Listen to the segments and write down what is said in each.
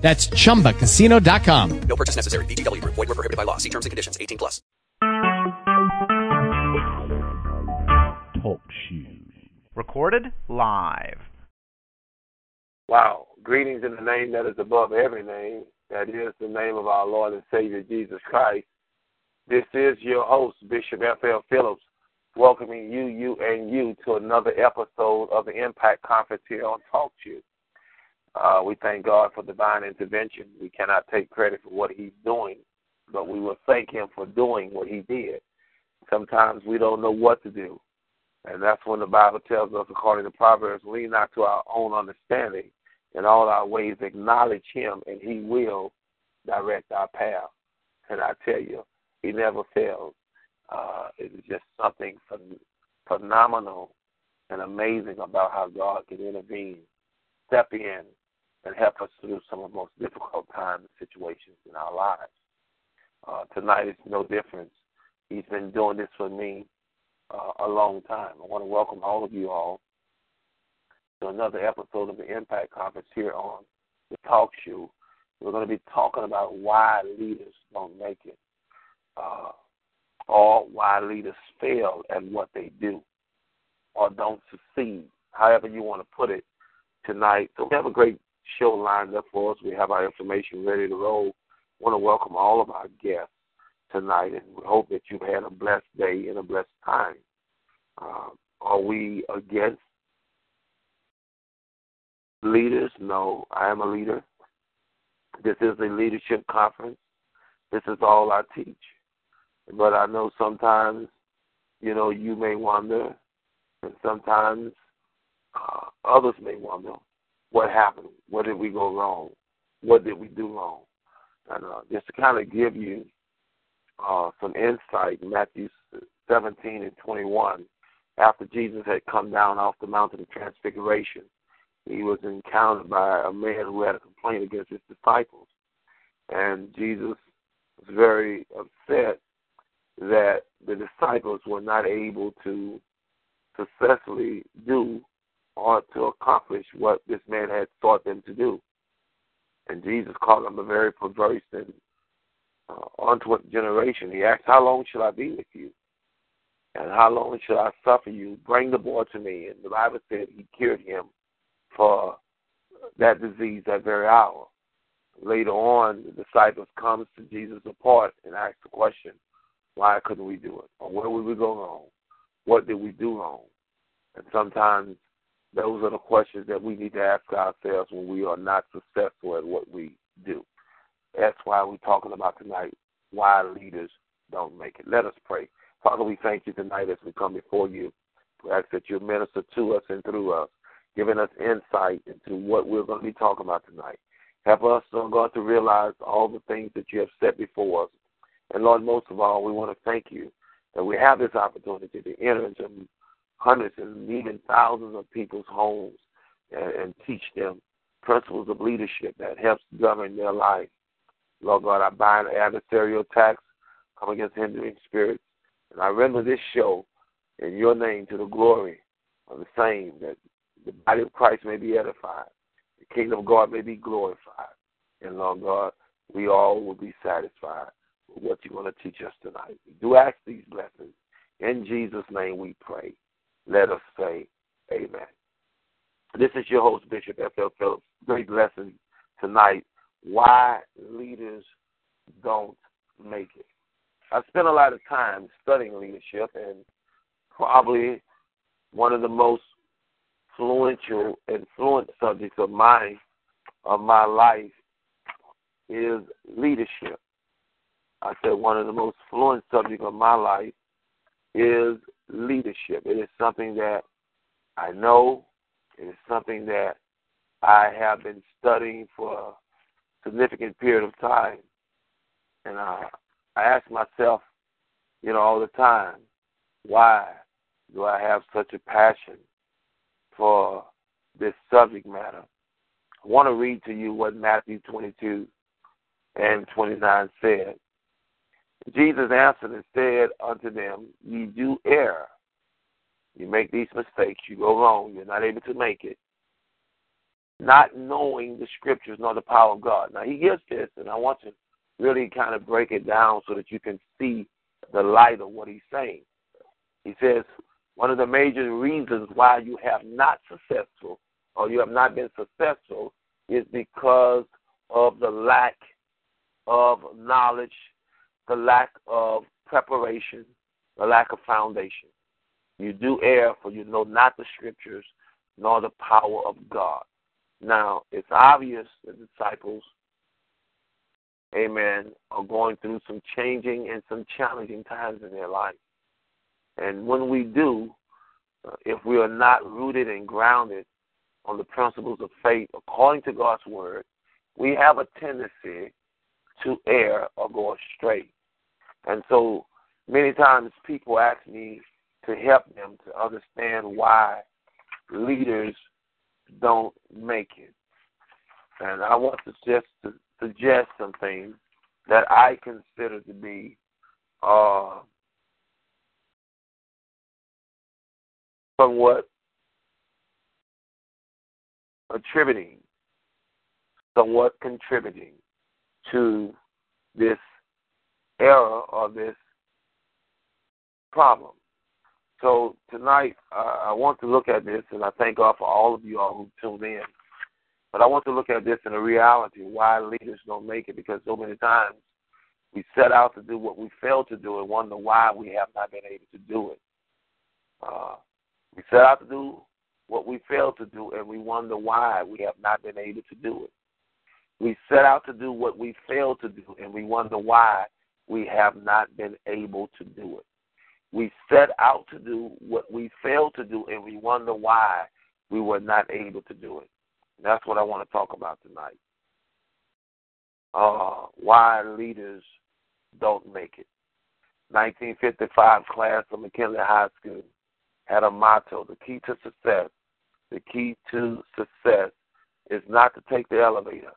That's chumbacasino.com. No purchase necessary. VGW Group. Void were prohibited by law. See terms and conditions. 18 plus. Talk shoes. Recorded live. Wow. Greetings in the name that is above every name. That is the name of our Lord and Savior Jesus Christ. This is your host, Bishop F.L. Phillips, welcoming you, you, and you to another episode of the Impact Conference here on Talk Shoes. Uh, we thank God for divine intervention. We cannot take credit for what He's doing, but we will thank Him for doing what He did. Sometimes we don't know what to do. And that's when the Bible tells us, according to Proverbs, lean not to our own understanding. In all our ways, acknowledge Him, and He will direct our path. And I tell you, He never fails. Uh, it is just something phenomenal and amazing about how God can intervene, step in, and help us through some of the most difficult times and situations in our lives. Uh, tonight is no difference. He's been doing this for me uh, a long time. I want to welcome all of you all to another episode of the Impact Conference here on the Talk Show. We're going to be talking about why leaders don't make it, uh, or why leaders fail at what they do, or don't succeed. However you want to put it tonight. So we have a great show lined up for us. We have our information ready to roll. Want to welcome all of our guests tonight, and we hope that you've had a blessed day and a blessed time. Uh, are we against leaders? No, I am a leader. This is a leadership conference. This is all I teach. But I know sometimes, you know, you may wonder, and sometimes uh, others may wonder, what happened, What did we go wrong, what did we do wrong, and uh, just to kind of give you uh, some insight, Matthew 17 and 21, after Jesus had come down off the mountain of transfiguration, he was encountered by a man who had a complaint against his disciples. And Jesus was very upset that the disciples were not able to successfully do or to accomplish what this man had taught them to do. And Jesus called them a very perverse and uh, untoward generation. He asked, How long shall I be with you? And how long shall I suffer you? Bring the boy to me. And the Bible said he cured him for that disease that very hour. Later on, the disciples comes to Jesus apart and ask the question, why couldn't we do it? Or where would we go wrong? What did we do wrong? And sometimes those are the questions that we need to ask ourselves when we are not successful at what we do. That's why we're talking about tonight why leaders don't make it. Let us pray. Father, we thank you tonight as we come before you. We ask that you minister to us and through us, giving us insight into what we're going to be talking about tonight. Help us, Lord God, to realize all the things that you have set before us. And Lord, most of all, we want to thank you that we have this opportunity to enter into hundreds and even thousands of people's homes and, and teach them principles of leadership that helps govern their life. Lord God, I bind adversarial attacks, come against hindering spirits, and I render this show in your name to the glory of the same, that the body of Christ may be edified, the kingdom of God may be glorified. And Lord God, we all will be satisfied with what you're going to teach us tonight. We do ask these blessings. In Jesus' name we pray let us say amen. This is your host, Bishop F.L. Phillips. Great lesson tonight. Why leaders don't make it. I spent a lot of time studying leadership, and probably one of the most influential and fluent subjects of my of my life is leadership. I said one of the most fluent subjects of my life is leadership. It is something that I know. It is something that I have been studying for a significant period of time. And I, I ask myself you know, all the time, why do I have such a passion for this subject matter? I want to read to you what Matthew 22 and 29 said. Jesus answered and said unto them, Ye do err. You make these mistakes, you go wrong, you're not able to make it. Not knowing the scriptures nor the power of God. Now, he gives this, and I want to really kind of break it down so that you can see the light of what he's saying. He says, one of the major reasons why you have not successful or you have not been successful is because of the lack of knowledge, the lack of preparation, the lack of foundation. You do err, for you know not the scriptures nor the power of God. Now, it's obvious the disciples, amen, are going through some changing and some challenging times in their life. And when we do, uh, if we are not rooted and grounded on the principles of faith according to God's word, we have a tendency to err or go astray. And so many times people ask me to help them to understand why leaders don't make it. And I want to just to suggest some things that I consider to be uh, somewhat attributing, somewhat contributing to this error or this problem. So tonight, uh, I want to look at this, and I thank God for all of you all who tuned in. But I want to look at this in a reality why leaders don't make it, because so many times we set out to do what we failed to do and wonder why we have not been able to do it. Uh, we set out to do what we failed to do, and we wonder why we have not been able to do it. We set out to do what we failed to do, and we wonder why we have not been able to do it. We set out to do what we failed to do, and we wonder why we were not able to do it. That's what I want to talk about tonight. Uh, why leaders don't make it. 1955 class of McKinley High School had a motto the key to success. The key to success is not to take the elevator,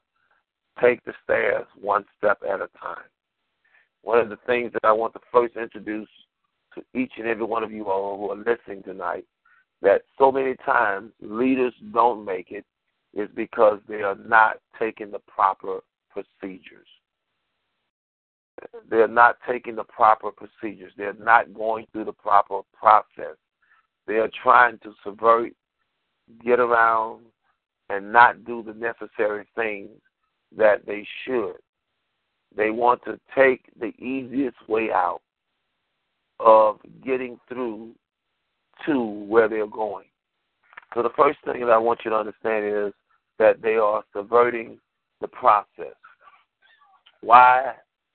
take the stairs one step at a time. One of the things that I want to first introduce to each and every one of you all who are listening tonight that so many times leaders don't make it is because they are not taking the proper procedures. They're not taking the proper procedures. They're not going through the proper process. They are trying to subvert, get around, and not do the necessary things that they should. They want to take the easiest way out of getting through to where they're going. So the first thing that I want you to understand is that they are subverting the process. Why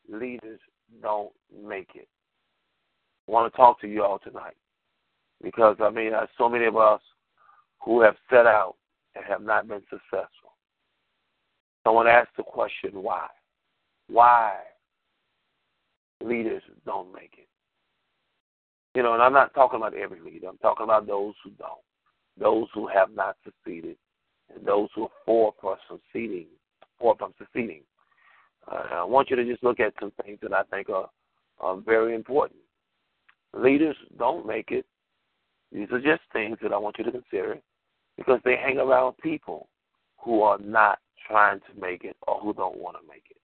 leaders don't make it. I want to talk to you all tonight because I mean, so many of us who have set out and have not been successful. Someone asked the question, why? Why leaders don't make it? You know, and I'm not talking about every leader. I'm talking about those who don't, those who have not succeeded, and those who are far from succeeding, far from succeeding. Uh, I want you to just look at some things that I think are, are very important. Leaders don't make it. These are just things that I want you to consider because they hang around people who are not trying to make it or who don't want to make it.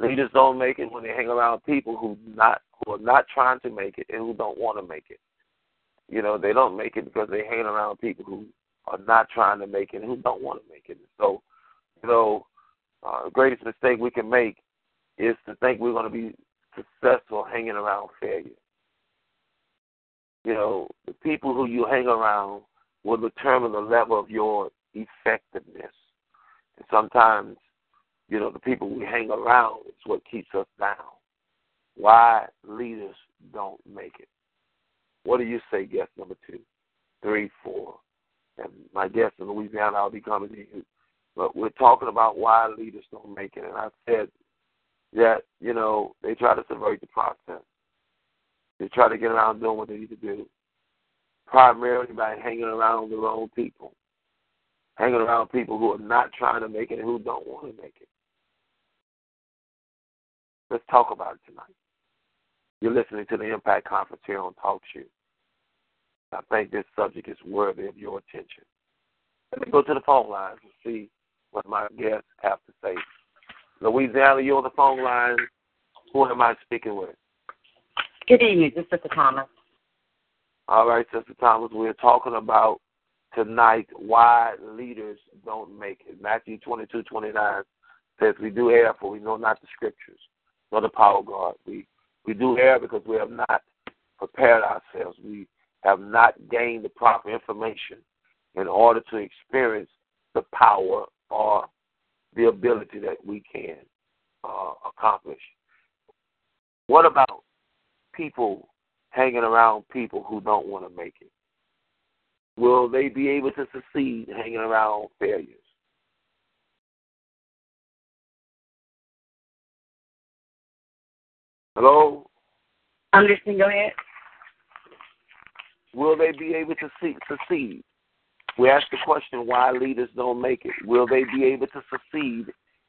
Leaders don't make it when they hang around people who not who are not trying to make it and who don't want to make it. You know, they don't make it because they hang around people who are not trying to make it and who don't want to make it. So, you know, uh, the greatest mistake we can make is to think we're going to be successful hanging around failure. You know, the people who you hang around will determine the level of your effectiveness. And sometimes you know, the people we hang around is what keeps us down. Why leaders don't make it. What do you say, guest number two, three, four? And my guest in Louisiana, I'll be coming to you. But we're talking about why leaders don't make it. And I said that, you know, they try to subvert the process. They try to get around doing what they need to do, primarily by hanging around the wrong people, hanging around people who are not trying to make it and who don't want to make it. Let's talk about it tonight. You're listening to the Impact Conference here on Talk Show. I think this subject is worthy of your attention. Let me go to the phone lines and see what my guests have to say. Louisiana, you're on the phone line. Who am I speaking with? Good evening. This is Sister Thomas. All right, Sister Thomas, we're talking about tonight why leaders don't make it. Matthew 22, 29 says, We do err, for we know not the scriptures, nor the power of God. We, we do err because we have not prepared ourselves. We have not gained the proper information in order to experience the power or the ability that we can uh, accomplish. What about people hanging around people who don't want to make it? Will they be able to succeed hanging around failures? Hello? I'm listening. Go ahead. Will they be able to see, succeed? We ask the question why leaders don't make it. Will they be able to succeed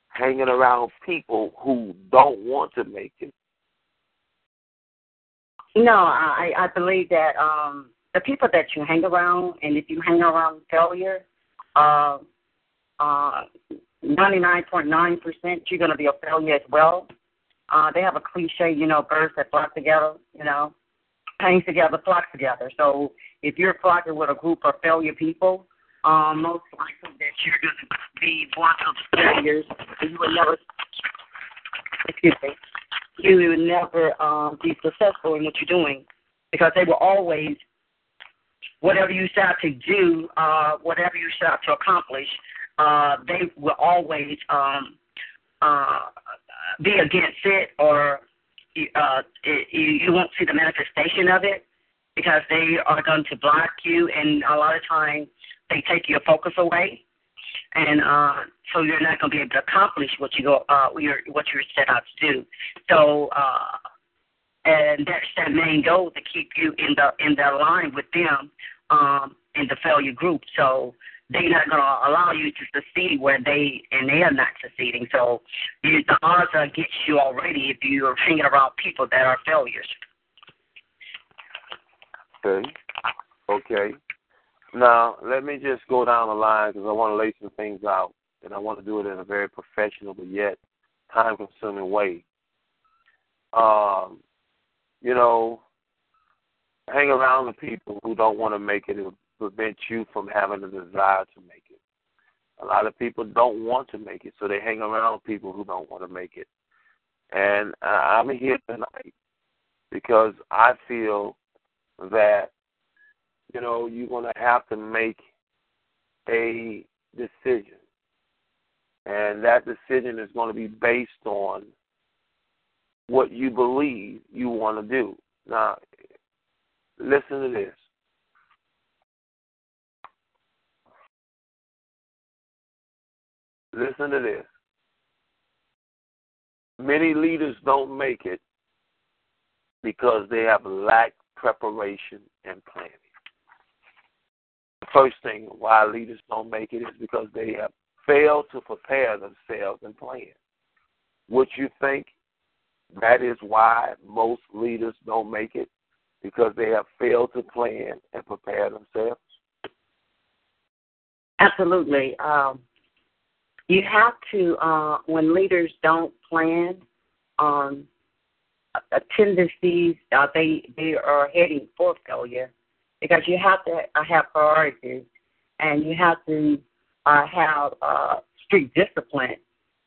hanging around people who don't want to make it? No, I, I believe that um, the people that you hang around, and if you hang around failure, uh, uh, 99.9% you're going to be a failure as well. Uh, they have a cliche, you know, birds that flock together, you know, hangs together, flock together. So if you're flocking with a group of failure people, um, most likely that you're going to be one of the failures, you will never, excuse me, you will never um, be successful in what you're doing because they will always, whatever you set out to do, uh, whatever you set out to accomplish, uh, they will always um, uh, be against it or uh, it, you won't see the manifestation of it because they are going to block you, and a lot of times they take your focus away, and uh, so you're not going to be able to accomplish what you go, uh, what you're set out to do. So, uh, and that's that main goal to keep you in the in the line with them um, in the failure group. So they're not going to allow you to succeed where they and they are not succeeding. So you, the odds are against you already if you're hanging around people that are failures. Okay. Okay. Now, let me just go down the line because I want to lay some things out, and I want to do it in a very professional but yet time-consuming way. Um, you know, hang around with people who don't want to make it prevent you from having the desire to make it. A lot of people don't want to make it, so they hang around people who don't want to make it. And uh, I'm here tonight because I feel that you know you're going to have to make a decision, and that decision is going to be based on what you believe you want to do. Now, listen to this. Listen to this. Many leaders don't make it because they have lacked preparation and planning. The first thing why leaders don't make it is because they have failed to prepare themselves and plan. Would you think that is why most leaders don't make it? Because they have failed to plan and prepare themselves? Absolutely. Um, you have to, uh, when leaders don't plan, um, a tendencies uh, they they are heading for failure because you have to have priorities and you have to uh, have uh, strict discipline.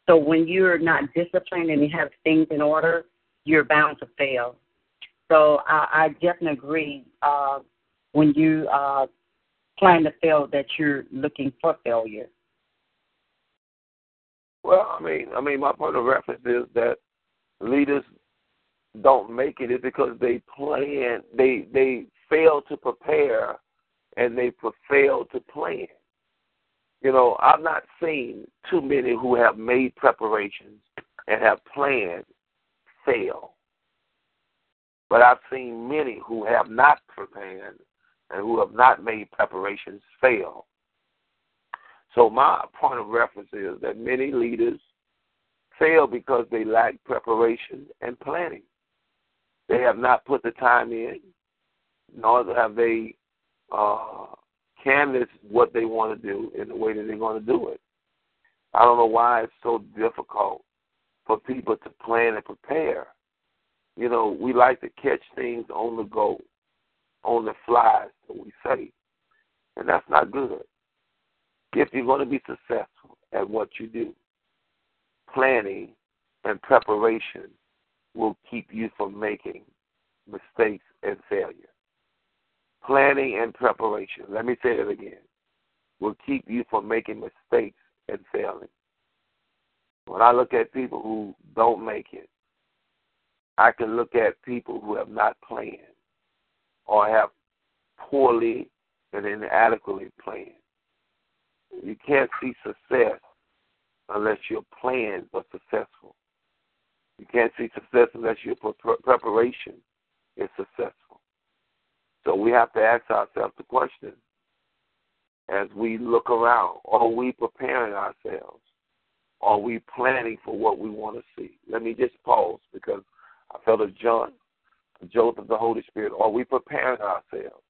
So when you're not disciplined and you have things in order, you're bound to fail. So I, I definitely agree uh, when you uh, plan to fail that you're looking for failure. Well, I mean, I mean, my point of reference is that leaders don't make it is because they plan they they fail to prepare and they fail to plan. You know, I've not seen too many who have made preparations and have planned fail. But I've seen many who have not prepared and who have not made preparations fail. So my point of reference is that many leaders fail because they lack preparation and planning. They have not put the time in, nor have they uh, canvassed what they want to do in the way that they're going to do it. I don't know why it's so difficult for people to plan and prepare. You know, we like to catch things on the go, on the fly, so we say. And that's not good. If you're going to be successful at what you do, planning and preparation will keep you from making mistakes and failure. Planning and preparation, let me say it again, will keep you from making mistakes and failing. When I look at people who don't make it, I can look at people who have not planned or have poorly and inadequately planned. You can't see success unless your plans are successful. You can't see success unless your preparation is successful. So we have to ask ourselves the question as we look around are we preparing ourselves? Are we planning for what we want to see? Let me just pause because I felt a John, a jolt of the Holy Spirit. Are we preparing ourselves?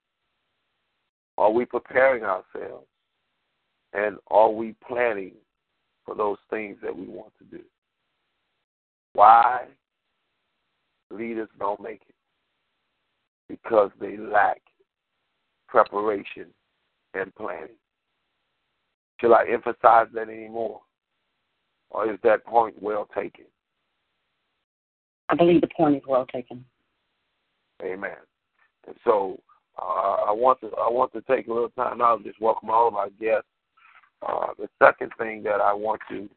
Are we preparing ourselves? And are we planning for those things that we want to do? Why leaders don't make it? Because they lack preparation and planning. Shall I emphasize that anymore? Or is that point well taken? I believe the point is well taken. Amen. And so uh, I want to I want to take a little time out and just welcome all of our guests. Uh, the second thing that I want to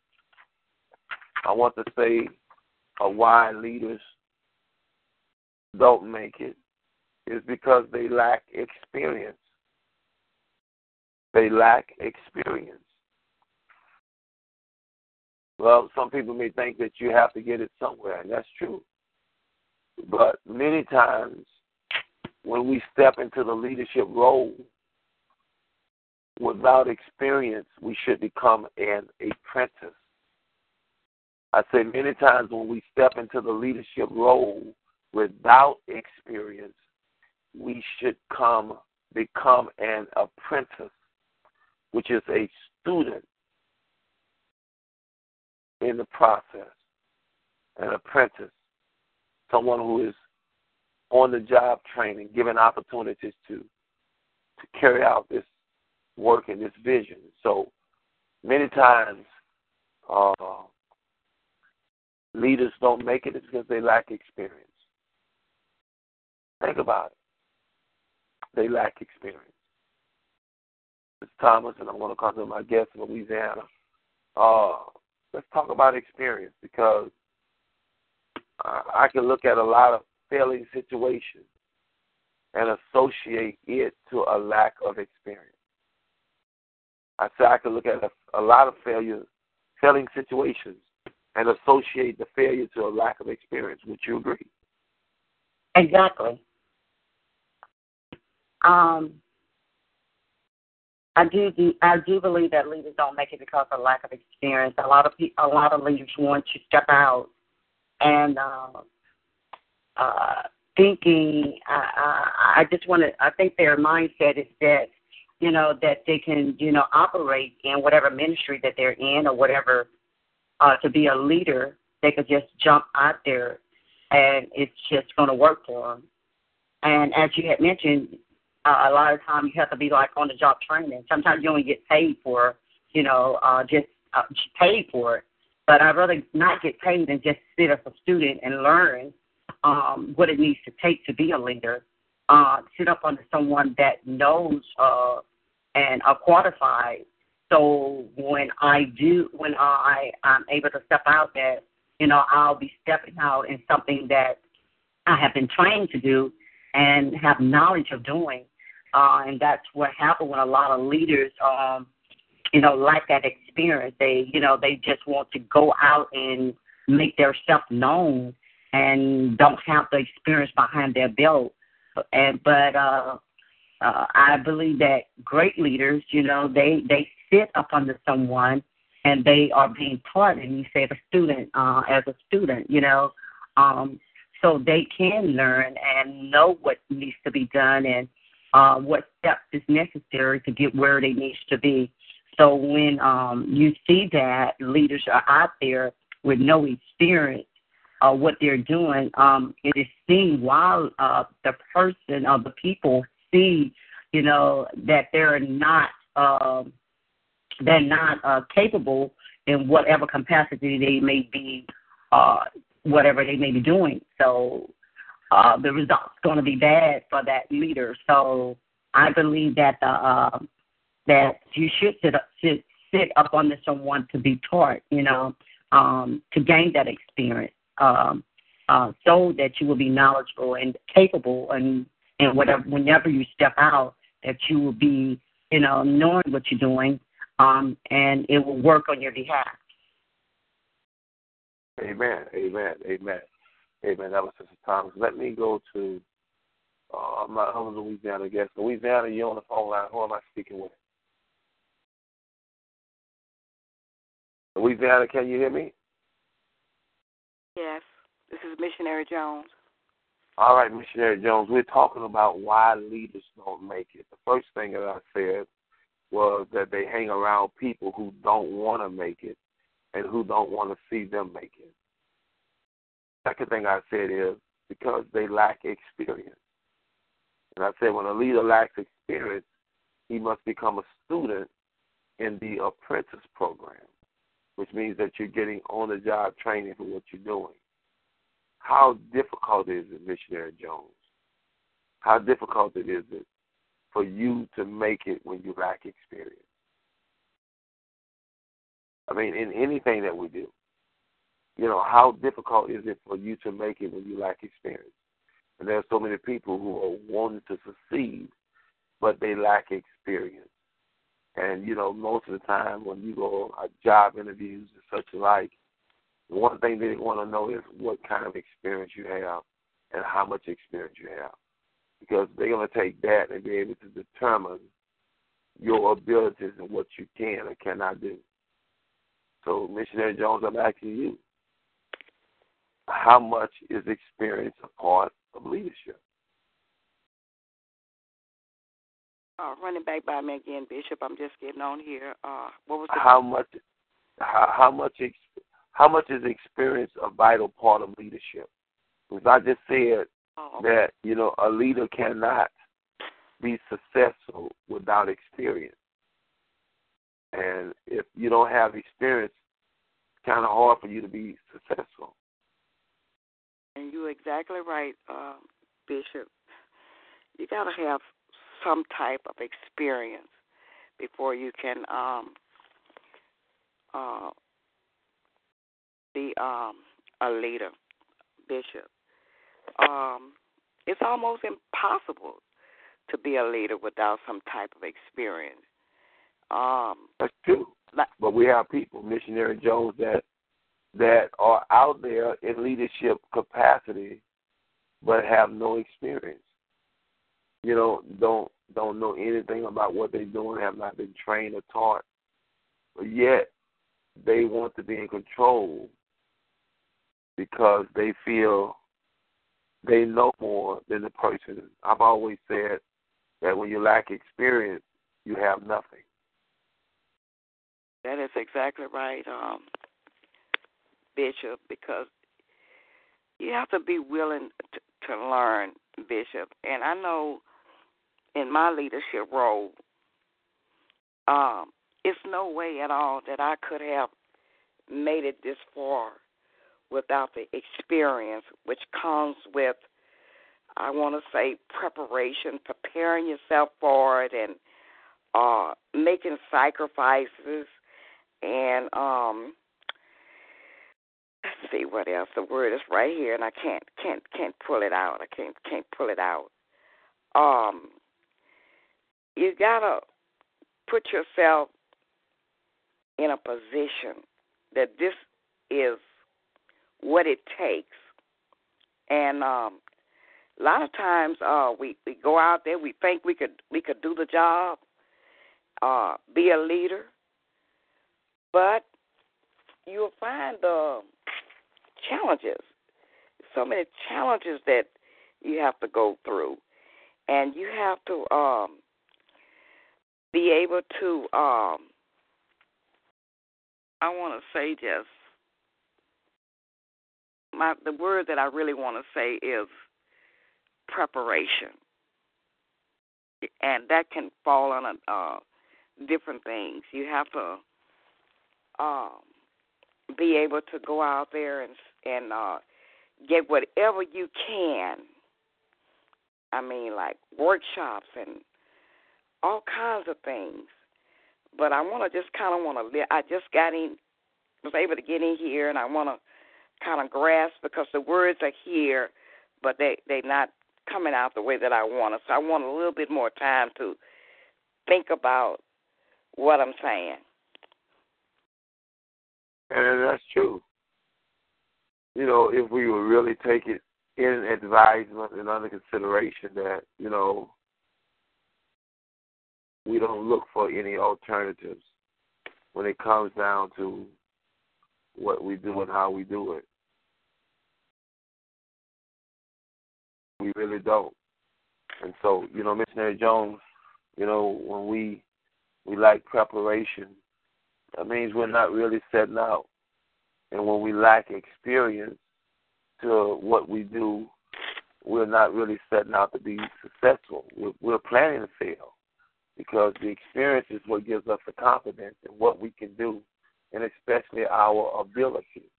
I want to say why leaders don't make it is because they lack experience. They lack experience. Well, some people may think that you have to get it somewhere, and that's true. But many times when we step into the leadership role without experience, we should become an apprentice. I say many times when we step into the leadership role without experience, we should come become an apprentice, which is a student in the process, an apprentice, someone who is on the job training, given opportunities to to carry out this work and this vision. So many times uh, leaders don't make it because they lack experience. Think about it. They lack experience. It's Thomas, and I'm going to come to my guest in Louisiana. Uh, let's talk about experience because I can look at a lot of failing situations and associate it to a lack of experience. I say I can look at a, a lot of failures, failing situations, and associate the failure to a lack of experience. Would you agree? Exactly. Um, I do, I do believe that leaders don't make it because of lack of experience. A lot of pe- a lot of leaders want to step out and uh, uh, thinking. I, I just want to. I think their mindset is that you know that they can you know operate in whatever ministry that they're in or whatever uh, to be a leader. They could just jump out there, and it's just going to work for them. And as you had mentioned, uh, a lot of times you have to be like on the job training. Sometimes you only get paid for, you know, uh, just uh, paid for it. But I'd rather not get paid than just sit as a student and learn um, what it needs to take to be a leader. Uh, sit up under someone that knows uh, and are qualified. So when I do, when I I'm able to step out there, you know, I'll be stepping out in something that I have been trained to do and have knowledge of doing. Uh, and that's what happened when a lot of leaders, um, you know, like that experience. They, you know, they just want to go out and make their self known and don't have the experience behind their belt. And but uh, uh, I believe that great leaders, you know, they they sit up under someone and they are being taught. And you say the student uh, as a student, you know, um, so they can learn and know what needs to be done and uh, what steps is necessary to get where they need to be. So when um, you see that leaders are out there with no experience, uh, what they're doing, um, it is seen while uh, the person or the people see, you know, that they're not uh, they're not uh, capable in whatever capacity they may be, uh, whatever they may be doing. So uh, the result's going to be bad for that leader. So I believe that the uh, that you should sit up, sit sit up under someone to be taught, you know, um, to gain that experience, um, uh, so that you will be knowledgeable and capable, and and whatever whenever you step out, that you will be, you know, knowing what you're doing, um, and it will work on your behalf. Amen. Amen. Amen. Amen. That was Sister Thomas. Let me go to uh, my other Louisiana guest. Louisiana, you on the phone line. Who am I speaking with? Louisiana, can you hear me? Yes. This is Missionary Jones. All right, Missionary Jones, we're talking about why leaders don't make it. The first thing that I said was that they hang around people who don't want to make it and who don't want to see them make it. Second thing I said is because they lack experience. And I said when a leader lacks experience, he must become a student in the apprentice program which means that you're getting on the job training for what you're doing. How difficult is it, Missionary Jones? How difficult it is it for you to make it when you lack experience? I mean, in anything that we do, you know, how difficult is it for you to make it when you lack experience? And there are so many people who are wanting to succeed, but they lack experience. And you know, most of the time when you go on job interviews and such like, one thing they want to know is what kind of experience you have and how much experience you have, because they're going to take that and be able to determine your abilities and what you can and cannot do. So, Missionary Jones, I'm asking you, how much is experience a part of leadership? Uh, running back by me again, Bishop. I'm just getting on here. Uh, what was the how much? How, how much? How much is experience a vital part of leadership? Because I just said oh, that you know a leader cannot be successful without experience, and if you don't have experience, it's kind of hard for you to be successful. And you're exactly right, uh, Bishop. You got to have some type of experience before you can um, uh, be um, a leader, bishop. Um, it's almost impossible to be a leader without some type of experience. Um, That's true. But we have people, missionary Jones, that that are out there in leadership capacity, but have no experience you know, don't don't know anything about what they're doing, have not been trained or taught, but yet they want to be in control because they feel they know more than the person. I've always said that when you lack experience, you have nothing. That is exactly right, um, Bishop, because you have to be willing to, to learn, Bishop. And I know in my leadership role, um, it's no way at all that I could have made it this far without the experience which comes with I want to say preparation, preparing yourself for it and uh making sacrifices and um let's see what else the word is right here and I can't can't can't pull it out. I can't can't pull it out. Um you gotta put yourself in a position that this is what it takes. And um, a lot of times uh, we we go out there, we think we could we could do the job, uh, be a leader, but you'll find uh, challenges, so many challenges that you have to go through, and you have to um, be able to. Um, I want to say just my the word that I really want to say is preparation, and that can fall on a, uh, different things. You have to um, be able to go out there and and uh, get whatever you can. I mean, like workshops and all kinds of things. But I want to just kind of want to. I just got in, was able to get in here, and I want to kind of grasp because the words are here, but they they not coming out the way that I want. So I want a little bit more time to think about what I'm saying. And that's true. You know, if we would really take it in advisement and under consideration that, you know, we don't look for any alternatives when it comes down to what we do and how we do it. We really don't. And so, you know, Missionary Jones, you know, when we we like preparation, that means we're not really setting out. And when we lack experience to what we do, we're not really setting out to be successful. We're, we're planning to fail because the experience is what gives us the confidence in what we can do, and especially our ability.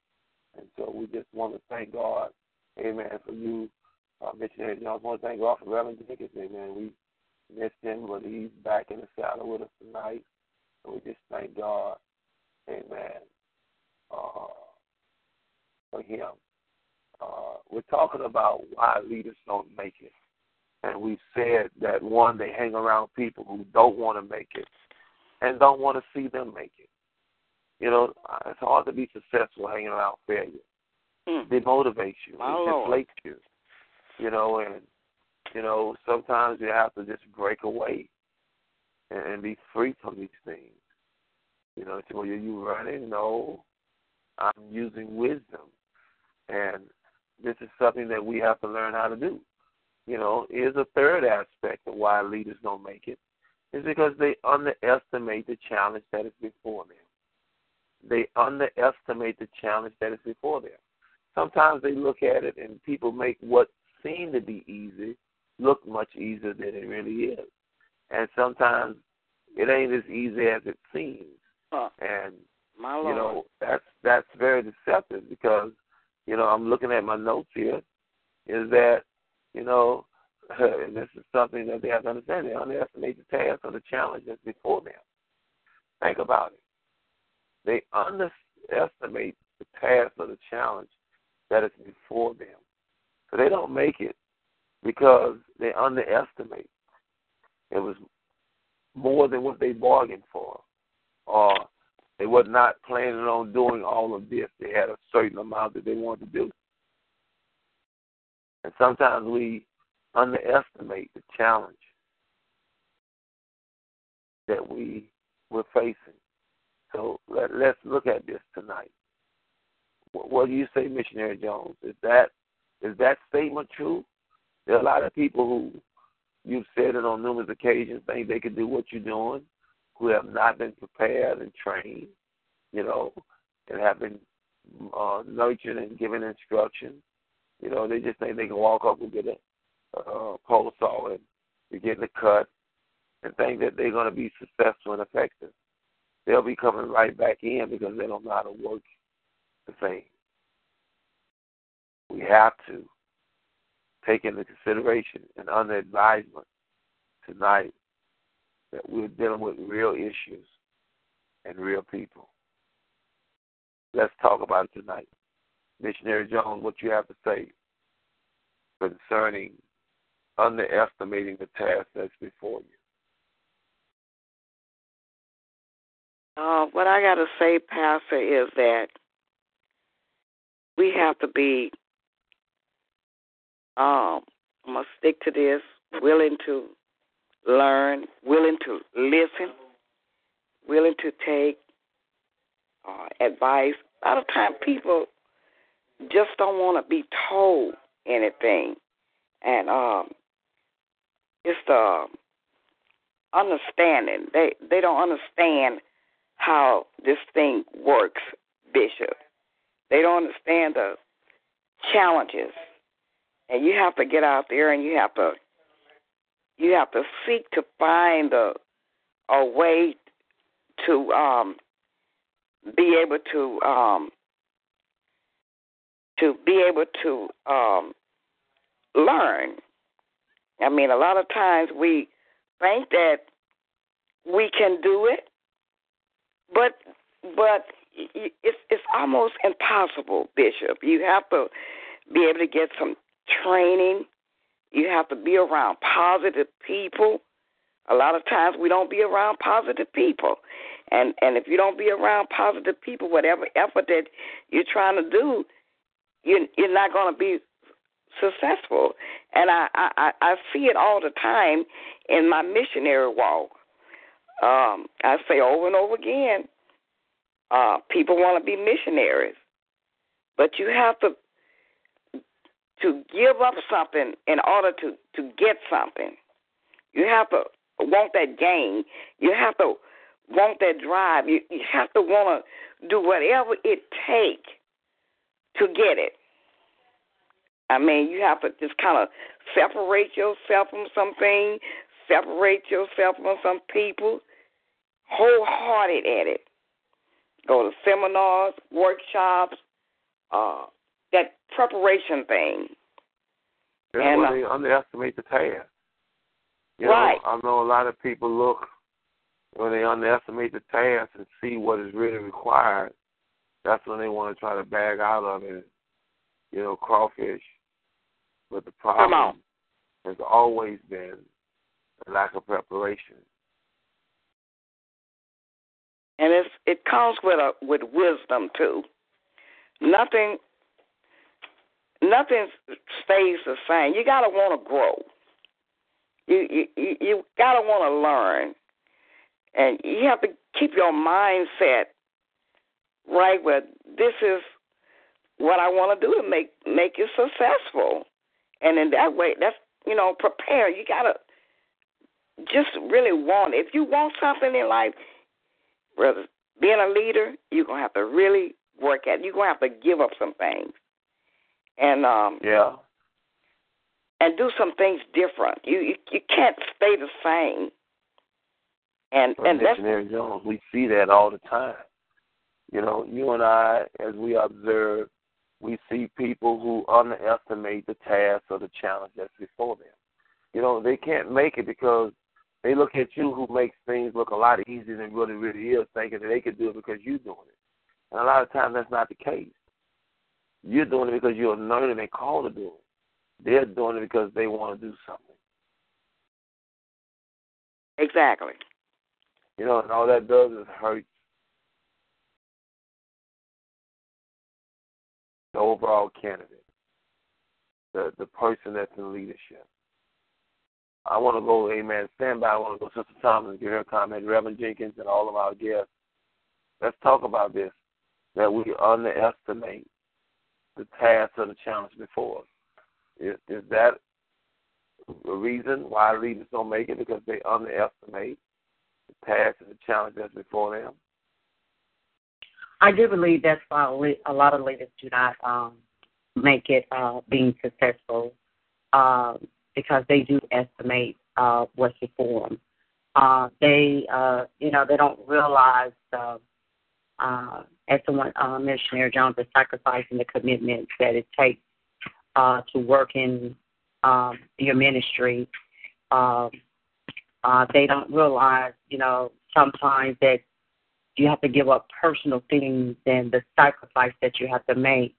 And so we just want to thank God, Amen, for you, uh, missionary Jones. I want to thank God for Reverend Jenkins, Amen. We missed him, but he's back in the saddle with us tonight. And we just thank God, Amen, uh, for him. Uh, we're talking about why leaders don't make it. And we've said that one, they hang around people who don't want to make it and don't want to see them make it. You know, it's hard to be successful hanging around failure. Mm. It motivates you, My it Lord. deflates you. You know, and you know, sometimes you have to just break away and, and be free from these things. You know, so are you running? No, I'm using wisdom, and this is something that we have to learn how to do. You know, is a third aspect of why leaders don't make it is because they underestimate the challenge that is before them. They underestimate the challenge that is before them. Sometimes they look at it and people make what seem to be easy look much easier than it really is. And sometimes it ain't as easy as it seems. Huh. And My Lord. you know, that's that's very deceptive because, you know, I'm looking at my notes here, is that, you know, and this is something that they have to understand. They underestimate the task or the challenge that's before them. Think about it. They underestimate the task or the challenge that is before them. So they don't make it because they underestimate. It was more than what they bargained for. Or they were not planning on doing all of this. They had a certain amount that they wanted to do. And sometimes we underestimate the challenge that we we're facing. So let, let's look at this tonight. What, what do you say, Missionary Jones? Is that is that statement true? There are a lot of people who you've said it on numerous occasions think they can do what you're doing, who have not been prepared and trained, you know, and have been uh, nurtured and given instruction. You know, they just think they can walk up and get a uh, pole saw and be getting a cut and think that they're going to be successful and effective. They'll be coming right back in because they don't know how to work the thing. We have to take into consideration and under advisement tonight that we're dealing with real issues and real people. Let's talk about it tonight. Missionary Jones, what you have to say concerning underestimating the task that's before you. Uh, what I got to say, Pastor, is that we have to be um, I'm gonna stick to this. Willing to learn, willing to listen, willing to take uh, advice. A lot of time, people just don't want to be told anything, and um, it's the understanding. They they don't understand how this thing works, Bishop. They don't understand the challenges, and you have to get out there and you have to you have to seek to find a a way to um, be able to um, to be able to um, learn. I mean, a lot of times we think that we can do it, but but it's it's almost impossible, Bishop. You have to be able to get some training. You have to be around positive people. A lot of times we don't be around positive people. And and if you don't be around positive people, whatever effort that you're trying to do, you you're not going to be successful. And I, I I see it all the time in my missionary walk. Um, I say over and over again, uh, people want to be missionaries, but you have to to give up something in order to to get something. You have to want that gain. You have to want that drive. You you have to want to do whatever it takes to get it. I mean, you have to just kind of separate yourself from something, separate yourself from some people, wholehearted at it. Go to seminars, workshops, uh, that preparation thing. That's And, why uh, underestimate the task. You Right. know, I know a lot of people look when they underestimate the task and see what is really required. That's when they want to try to bag out of it. You know, crawfish. But the problem has always been a lack of preparation. and it's it comes with a with wisdom too. Nothing nothing stays the same. You gotta want to grow. You you you, you gotta want to learn, and you have to keep your mindset right where this is what I want to do to make make you successful, and in that way, that's you know prepare. You gotta just really want. It. If you want something in life, brother, being a leader, you're gonna have to really work at. it. You're gonna have to give up some things, and um, Yeah. and do some things different. You you, you can't stay the same. And But and that's Missionary Jones, we see that all the time. You know, you and I, as we observe, we see people who underestimate the task or the challenge that's before them. You know, they can't make it because they look at you who makes things look a lot easier than it really is, thinking that they can do it because you're doing it. And a lot of times that's not the case. You're doing it because you're anointed and called to do it. They're doing it because they want to do something. exactly. You know, and all that does is hurt the overall candidate, the the person that's in leadership. I want to go, Amen. Stand by. I want to go, Sister Thomas, give her a comment. Reverend Jenkins and all of our guests. Let's talk about this. That we underestimate the task or the challenge before us. Is, is that a reason why leaders don't make it? Because they underestimate the task and the challenge that's before them. I do believe that's why a lot of leaders do not um, make it uh, being successful uh, because they do estimate uh, what's before. Uh, they, uh, you know, they don't realize, uh, uh, as someone, uh, Missionary Jones, the sacrifice and the commitment that it takes uh, to work in um, your ministry. Um, uh, they don't realize, you know, sometimes that you have to give up personal things and the sacrifice that you have to make.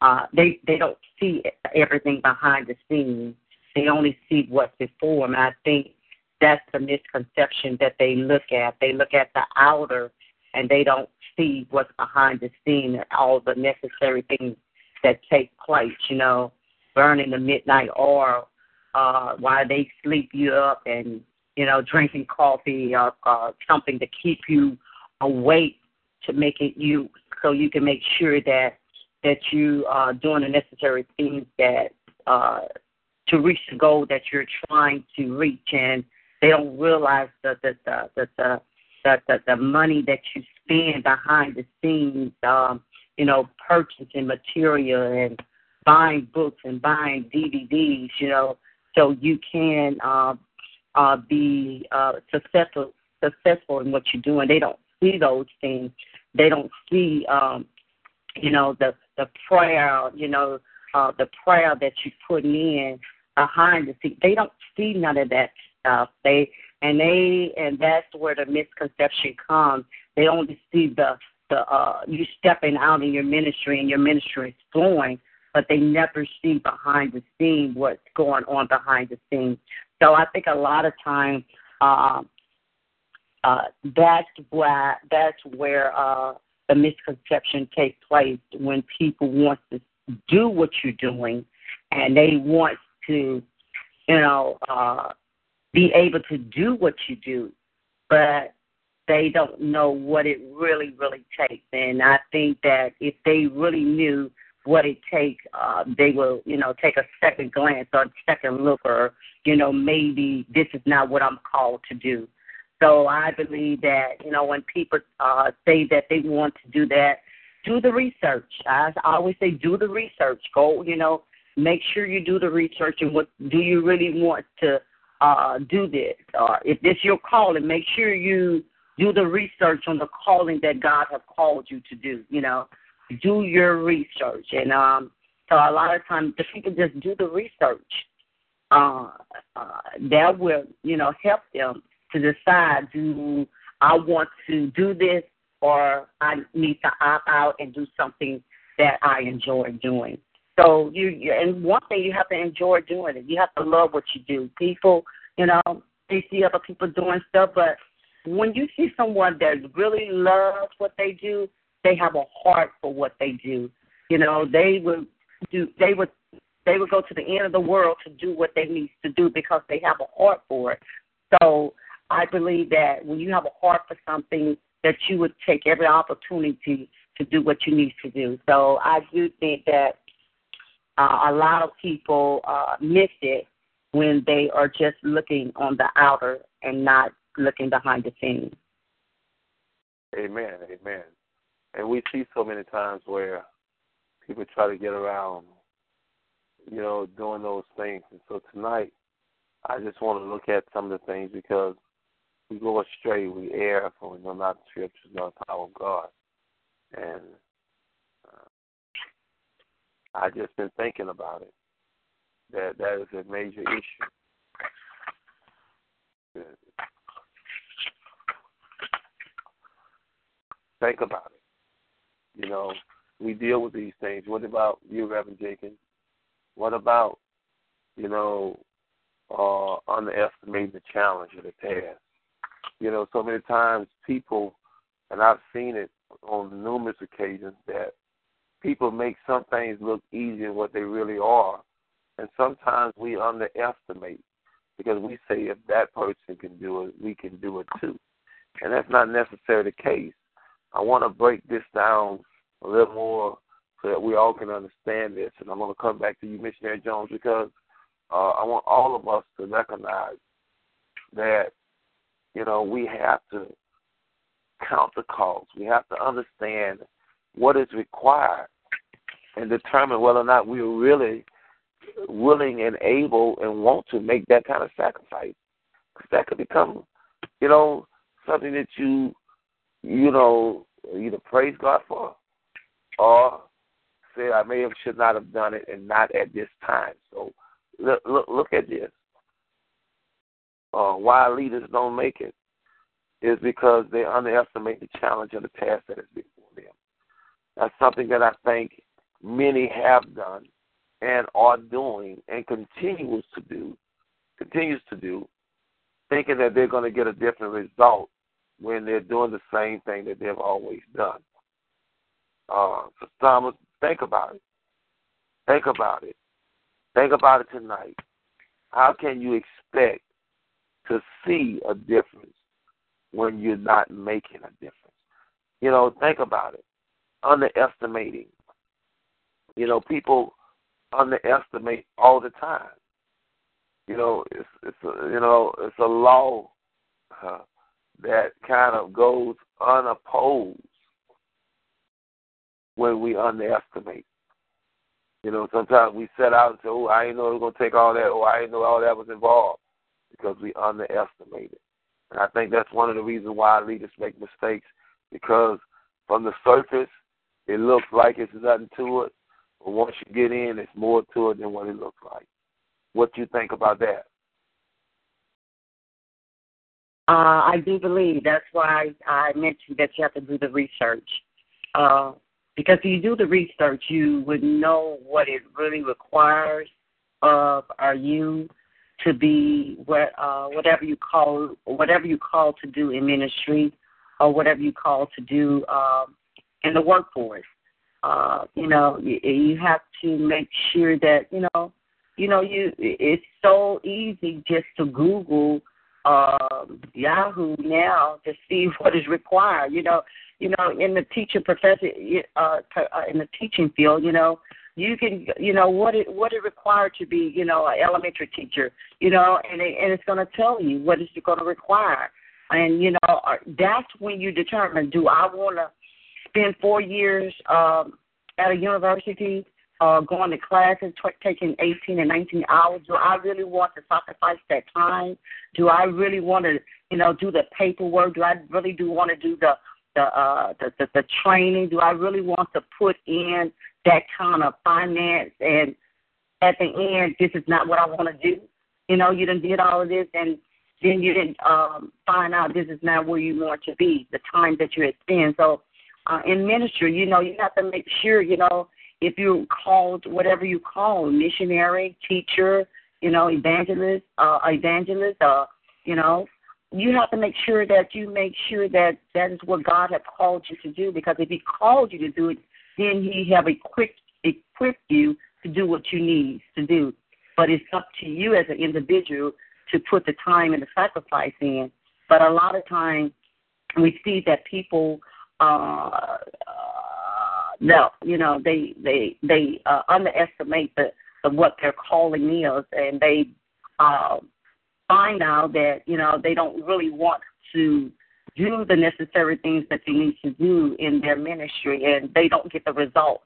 Uh, they they don't see everything behind the scenes. They only see what's before them. I think that's the misconception that they look at. They look at the outer and they don't see what's behind the scene and all the necessary things that take place, you know. burning the midnight oil uh, while they sleep you up and you know drinking coffee or uh, something to keep you awake to make it you so you can make sure that that you are doing the necessary things that uh, to reach the goal that you're trying to reach, and they don't realize that the the the the, the, the, the money that you spend behind the scenes, um, you know, purchasing material and buying books and buying DVDs, you know, so you can uh, uh, be uh, successful successful in what you're doing. They don't see those things. They don't see, um, you know, the the prayer, you know, uh, the prayer that you put in behind the scenes. They don't see none of that stuff. They and they and that's where the misconception comes. They only see the the uh, you stepping out in your ministry and your ministry is flowing, but they never see behind the scene what's going on behind the scenes. So I think a lot of times uh, uh, that's where that's where uh, the misconception takes place when people want to do what you're doing and they want to, you know, uh, be able to do what you do, but they don't know what it really, really takes. And I think that if they really knew what it takes, uh, they will, you know, take a second glance or a second look, or you know, maybe this is not what I'm called to do. So I believe that, you know, when people uh, say that they want to do that, do the research. I always say, do the research. Go, you know, make sure you do the research and what do you really want to uh, do this, or if this your calling, make sure you do the research on the calling that God has called you to do. You know, do your research, and um, so a lot of times the people just do the research. Uh, uh, that will, you know, help them to decide do I want to do this or I need to opt out and do something that I enjoy doing. So you, and one thing you have to enjoy doing it. You have to love what you do. People, you know, they see other people doing stuff, but when you see someone that really loves what they do, they have a heart for what they do. You know, they would do they would they would go to the end of the world to do what they need to do because they have a heart for it. So I believe that when you have a heart for something, that you would take every opportunity to do what you need to do. So I do think that uh, a lot of people uh, miss it when they are just looking on the outer and not looking behind the scenes. Amen. Amen. And we see so many times where people try to get around, you know, doing those things. And so tonight, I just want to look at some of the things because we go astray, we err, for we know not the scriptures nor the power of God. And uh, I just been thinking about it. That that is a major issue. Think about it. You know, we deal with these things. What about you, Reverend Jenkins? What about, you know, uh, underestimating the challenge of the task? You know, so many times people, and I've seen it on numerous occasions, that people make some things look easier than what they really are. And sometimes we underestimate because we say if that person can do it, we can do it too. And that's not necessarily the case. I want to break this down a little more so that we all can understand this. And I'm going to come back to you, Missionary Jones, because uh, I want all of us to recognize that you know, we have to count the cost. We have to understand what is required and determine whether or not we're really willing and able and want to make that kind of sacrifice. Because that could become, you know, something that you, you know, either praise God for or say I may have should not have done it and not at this time. So look, look, look at this uh, why leaders don't make it is because they underestimate the challenge of the task that is before them. That's something that I think many have done and are doing and continues to do, continues to do, thinking that they're going to get a different result when they're doing the same thing that they've always done. Uh, so Thomas, think about it. Think about it. Think about it tonight. How can you expect to see a difference when you're not making a difference? You know, think about it. Underestimating. You know, people underestimate all the time. You know, it's it's a, you know it's a law uh, that kind of goes unopposed when we underestimate. You know, sometimes we set out and say, "Oh, I didn't know it was going to take all that," Oh, "I didn't know all that was involved," because we underestimate it. And I think that's one of the reasons why leaders make mistakes, because from the surface, it looks like it's nothing to it, but once you get in, it's more to it than what it looks like. What do you think about that? Uh, I do believe that's why I mentioned that you have to do the research. Uh, because if you do the research, you would know what it really requires of our you to be what uh, whatever you call whatever you call to do in ministry or whatever you call to do um, in the workforce. Uh, you know, you, you have to make sure that you know, you know, you. It's so easy just to Google um, Yahoo now to see what is required. You know, you know, in the teacher professor, uh, uh, in the teaching field, you know, you can, you know, what it what it required to be, you know, an elementary teacher, you know, and it, and it's going to tell you what it's going to require, and you know, uh, that's when you determine, do I want to spend four years um, at a university? Uh, going to classes, t- taking 18 and 19 hours. Do I really want to sacrifice that time? Do I really want to, you know, do the paperwork? Do I really do want to do the the, uh, the the the training? Do I really want to put in that kind of finance? And at the end, this is not what I want to do. You know, you done did all of this, and then you didn't um, find out this is not where you want to be. The time that you had spent. So, uh, in ministry, you know, you have to make sure, you know, if you're called whatever you call missionary, teacher, you know, evangelist, uh, evangelist, uh, you know, you have to make sure that you make sure that that is what God has called you to do. Because if He called you to do it, then He have equipped equipped you to do what you need to do. But it's up to you as an individual to put the time and the sacrifice in. But a lot of times we see that people uh, uh no, you know, they they they uh, underestimate the, the what their calling is, and they uh, find out that you know they don't really want to do the necessary things that they need to do in their ministry, and they don't get the results,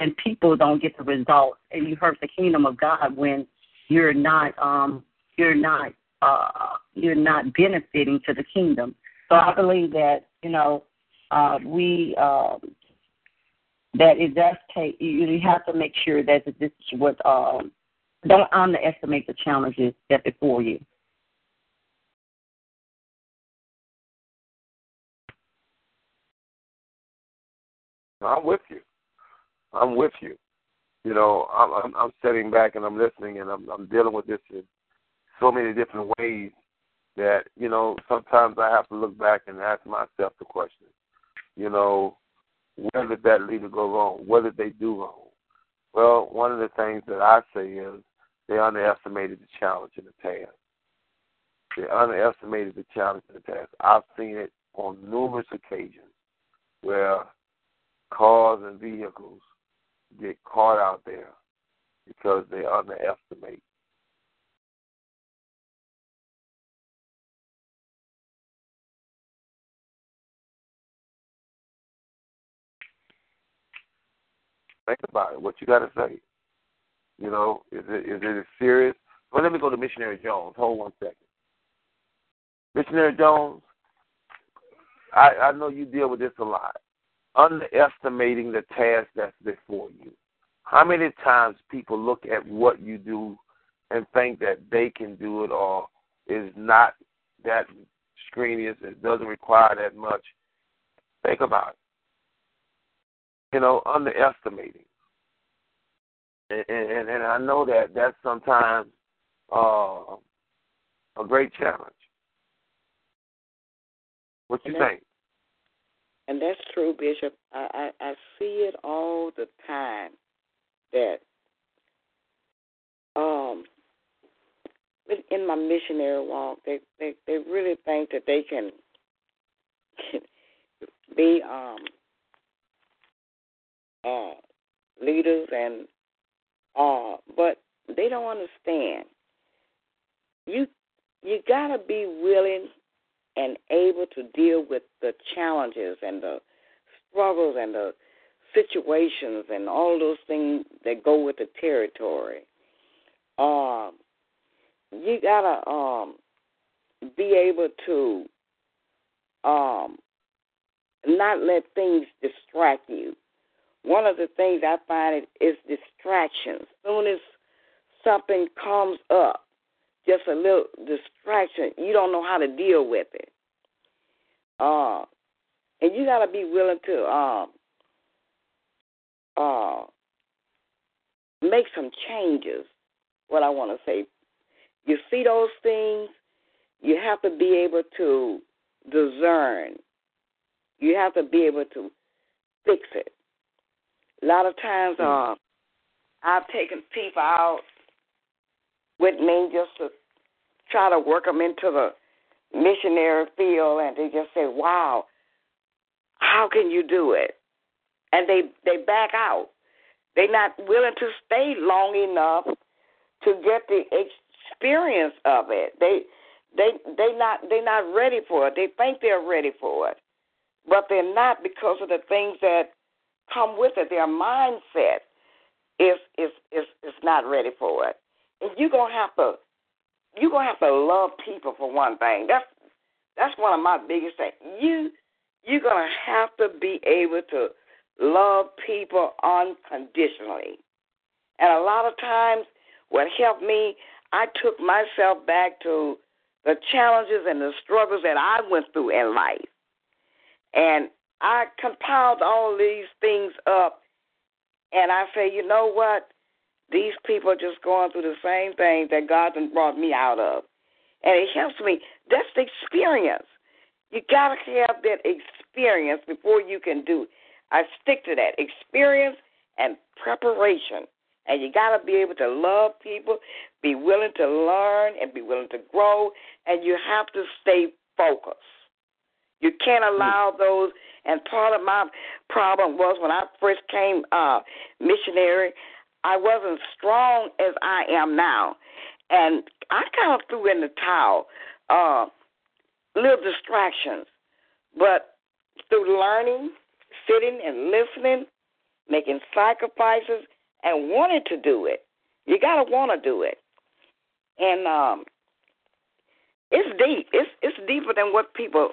and people don't get the results, and you hurt the kingdom of God when you're not um, you're not uh, you're not benefiting to the kingdom. So I believe that you know uh, we uh, that it does take you have to make sure that this is what um, don't underestimate the challenges that before you. I'm with you. I'm with you. You know, I'm, I'm, I'm sitting back and I'm listening, and I'm, I'm dealing with this in so many different ways that you know sometimes I have to look back and ask myself the question. You know, where did that leader go wrong? What did they do wrong? Well, one of the things that I say is they underestimated the challenge and the task. They underestimated the challenge and the task. I've seen it on numerous occasions where cars and vehicles get caught out there because they underestimate. Think about it. What you got to say? You know, is it is it serious? Well, let me go to Missionary Jones. Hold one second. Missionary Jones, I, I know you deal with this a lot underestimating the task that's before you. How many times people look at what you do and think that they can do it or is not that strenuous, it doesn't require that much. Think about it. You know, underestimating. And, and, and I know that that's sometimes uh, a great challenge. What you think? And that's true, Bishop. I, I, I see it all the time that um, in my missionary walk, they they they really think that they can be um uh leaders and uh but they don't understand. You you gotta be willing and able to deal with the challenges and the struggles and the situations and all those things that go with the territory. Um, you gotta um, be able to um, not let things distract you. One of the things I find is distractions. As soon as something comes up, just a little distraction, you don't know how to deal with it. Uh, and you got to be willing to um, uh, make some changes. What I want to say, you see those things, you have to be able to discern. You have to be able to fix it. A lot of times, hmm. uh, I've taken people out with me just to try to work them into the missionary field, and they just say, "Wow, how can you do it?" And they they back out. They're not willing to stay long enough to get the experience of it. They they they not they not ready for it. They think they're ready for it, but they're not because of the things that come with it. Their mindset is is is is not ready for it. And you're gonna have to you're gonna have to love people for one thing. That's that's one of my biggest things. You you're gonna have to be able to love people unconditionally. And a lot of times, what helped me, I took myself back to the challenges and the struggles that I went through in life. And I compiled all these things up, and I say, you know what? These people are just going through the same thing that God brought me out of. And it helps me. That's the experience. You got to have that experience before you can do. I stick to that experience and preparation. And you got to be able to love people, be willing to learn, and be willing to grow. And you have to stay focused. You can't hmm. allow those. And part of my problem was when I first came uh, missionary, I wasn't strong as I am now, and I kind of threw in the towel. Uh, little distractions, but through learning, sitting and listening, making sacrifices, and wanting to do it, you gotta want to do it, and um, it's deep. It's it's deeper than what people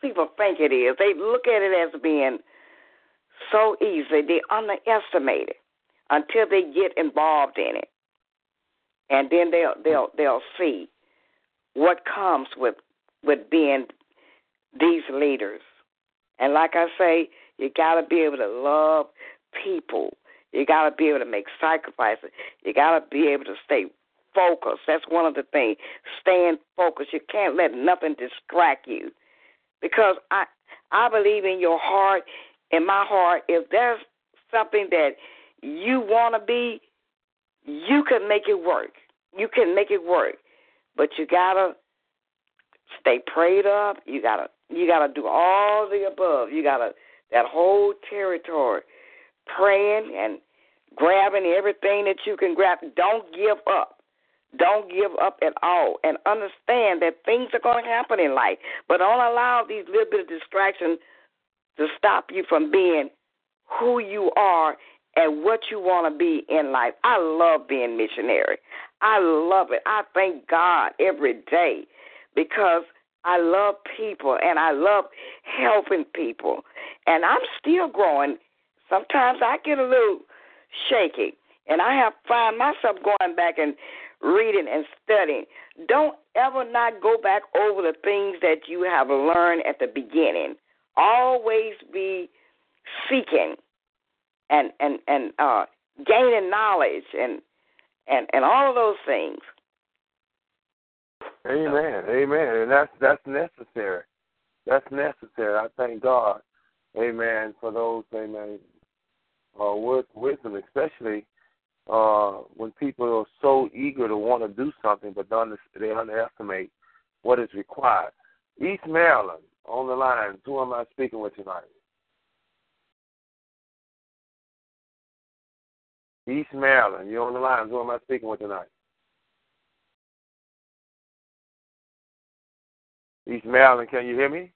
people think it is. They look at it as being so easy. They underestimate it until they get involved in it, and then they'll they'll they'll see what comes with with being these leaders. And like I say, you got to be able to love people. You got to be able to make sacrifices. You got to be able to stay focused. That's one of the things. Staying focused. You can't let nothing distract you. Because I I believe in your heart, in my heart, if there's something that you want to be, you can make it work. You can make it work. But you got to stay prayed up. You got to you got to do all the above. You got to that whole territory praying and grabbing everything that you can grab. Don't give up. Don't give up at all. And understand that things are going to happen in life. But don't allow these little bit of distractions to stop you from being who you are and what you want to be in life. I love being missionary. I love it. I thank God every day because I love people and I love helping people. And I'm still growing. Sometimes I get a little shaky and I have find myself going back and reading and studying. Don't ever not go back over the things that you have learned at the beginning. Always be seeking and and and uh, gaining knowledge and and and all of those things. Amen, amen, and that's that's necessary. That's necessary. I thank God, Amen, for those, Amen, uh, with wisdom, especially uh, when people are so eager to want to do something, but they underestimate what is required. East Maryland on the line. Who am I speaking with tonight? East Maryland, you're on the line. Who am I speaking with tonight? East Maryland, can you hear me?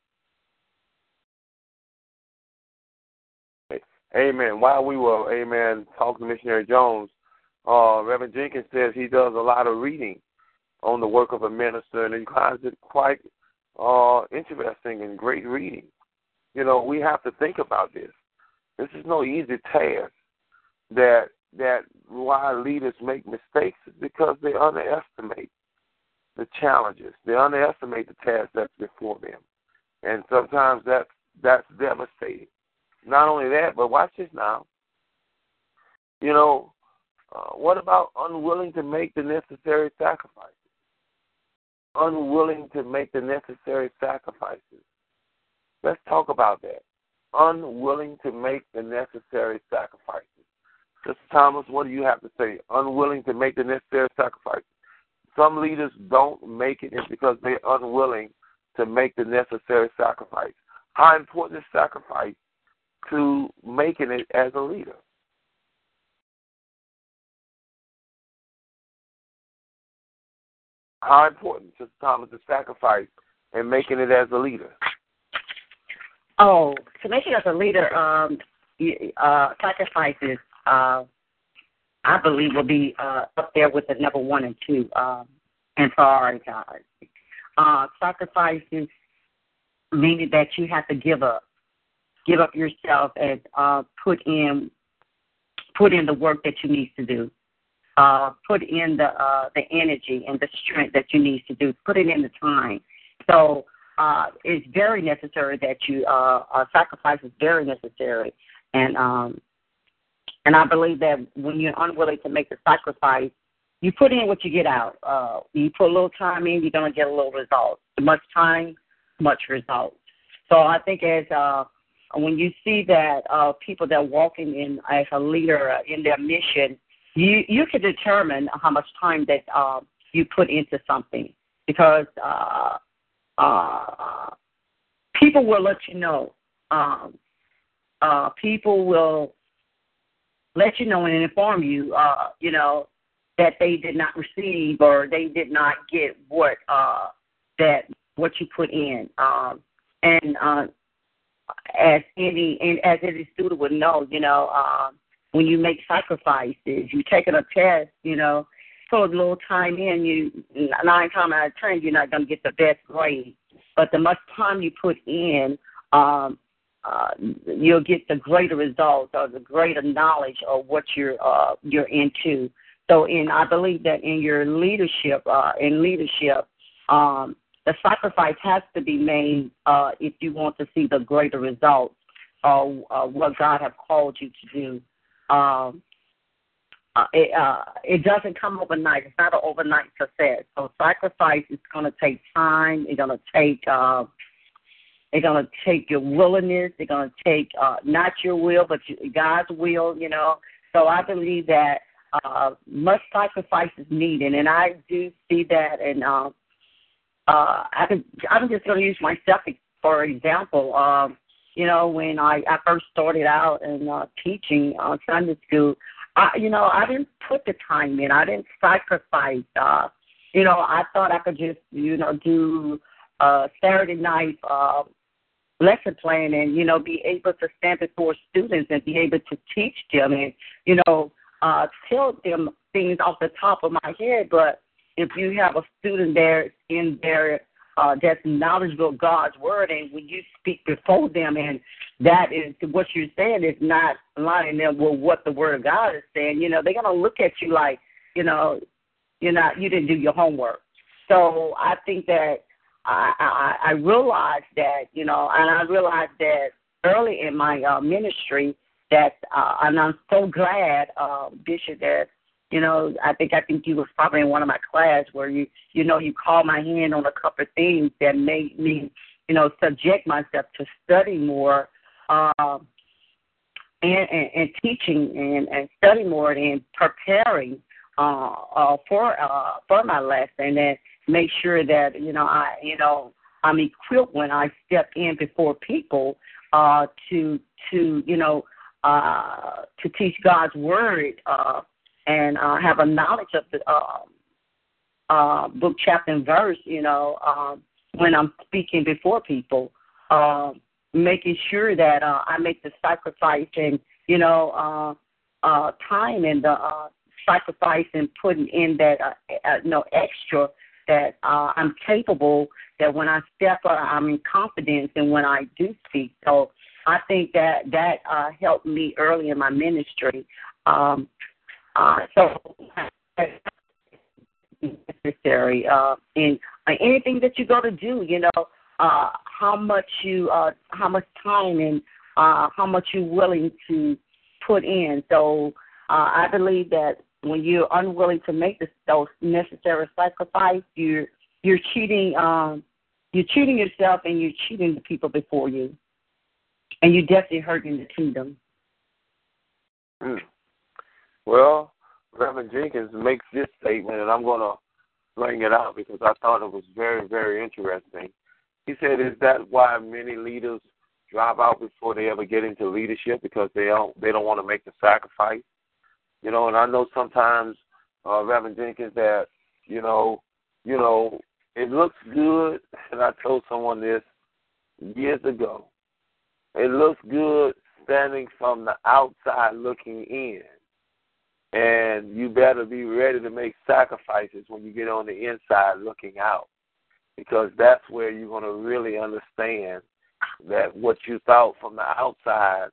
Amen. While we were, amen, talking to Missionary Jones, uh, Reverend Jenkins says he does a lot of reading on the work of a minister, and he finds it quite uh, interesting and great reading. You know, we have to think about this. This is no easy task. That that why leaders make mistakes is because they underestimate the challenges. They underestimate the task that's before them, and sometimes that's that's devastating. Not only that, but watch this now. You know, uh, what about unwilling to make the necessary sacrifices? Unwilling to make the necessary sacrifices. Let's talk about that. Unwilling to make the necessary sacrifices. Mr. Thomas, what do you have to say? Unwilling to make the necessary sacrifice. Some leaders don't make it because they're unwilling to make the necessary sacrifice. How important is sacrifice to making it as a leader? How important, Sister Thomas, the sacrifice and making it as a leader? Oh, to make it as a leader, um, uh, sacrifices, uh, I believe, will be uh, up there with the number one and two um, and prioritize. Uh, sacrifices meaning that you have to give up, give up yourself and uh, put in put in the work that you need to do uh, put in the uh, the energy and the strength that you need to do. Put it in the time. So uh, it's very necessary that you uh, uh, sacrifice is very necessary, and um, and I believe that when you're unwilling to make the sacrifice, you put in what you get out. Uh, you put a little time in, you're gonna get a little result. Much time, much result. So I think as uh, when you see that uh, people that are walking in as a leader in their mission you you can determine how much time that uh, you put into something because uh, uh, people will let you know. Um, uh, people will let you know and inform you, uh, you know, that they did not receive or they did not get what uh, that what you put in. Um, and uh, as any and as any student would know, you know, um, when you make sacrifices, you taking a test, you know, put a little time in, you nine times out of ten you're not gonna get the best grade. But the much time you put in, um, uh, you'll get the greater results or the greater knowledge of what you're uh, you're into. So, in I believe that in your leadership, uh, in leadership, um, the sacrifice has to be made uh, if you want to see the greater results of uh, what God has called you to do um, uh, it, uh, it doesn't come overnight. It's not an overnight success. So sacrifice is going to take time. It's going to take uh, it's going to take your willingness. It's going to take uh, not your will, but God's will. You know. So I believe that uh, much sacrifice is needed, and I do see that. And uh, uh, I can, I'm just going to use myself for example. Um, you know, when I, I first started out in uh, teaching uh, Sunday school, I, you know, I didn't put the time in. I didn't sacrifice. Uh, you know, I thought I could just, you know, do uh, Saturday night uh, lesson plan and, you know, be able to stand before students and be able to teach them and, you know, uh, tell them things off the top of my head. But if you have a student there in there uh, that's knowledgeable of God's word, and when you speak before them, and that is what you're saying is not aligning them with what the word of God is saying. You know, they're gonna look at you like, you know, you're not, you didn't do your homework. So I think that I I, I realized that, you know, and I realized that early in my uh, ministry that, uh, and I'm so glad, uh, Bishop, that you know, I think I think you was probably in one of my class where you you know you called my hand on a couple of things that made me you know subject myself to study more. Um, and, and, and teaching and, and studying more and preparing uh, uh, for uh, for my lesson and make sure that you know I you know I'm equipped when I step in before people uh, to to you know uh, to teach God's word uh, and uh, have a knowledge of the uh, uh, book, chapter, and verse. You know um, when I'm speaking before people, uh, making sure that uh, I make the sacrifice and you know uh, uh, time and the uh, sacrifice and putting in that uh, uh, no extra that uh, I'm capable. That when I step up, I'm in confidence, and when I do speak, so I think that that uh, helped me early in my ministry. Um, uh, so necessary uh, in uh, anything that you go to do. You know uh, how much you uh, how much time and uh, how much you're willing to put in. So uh, I believe that when you're unwilling to make this, those necessary sacrifice, you're you're cheating. Um, you're cheating yourself, and you're cheating the people before you, and you're definitely hurting the kingdom. Mm. Well, Reverend Jenkins makes this statement, and I'm going to bring it out because I thought it was very, very interesting. He said, "Is that why many leaders drop out before they ever get into leadership because they don't they don't want to make the sacrifice?" You know, and I know sometimes, uh, Reverend Jenkins, that you know, you know, it looks good, and I told someone this years ago. It looks good standing from the outside looking in. And you better be ready to make sacrifices when you get on the inside looking out. Because that's where you're going to really understand that what you thought from the outside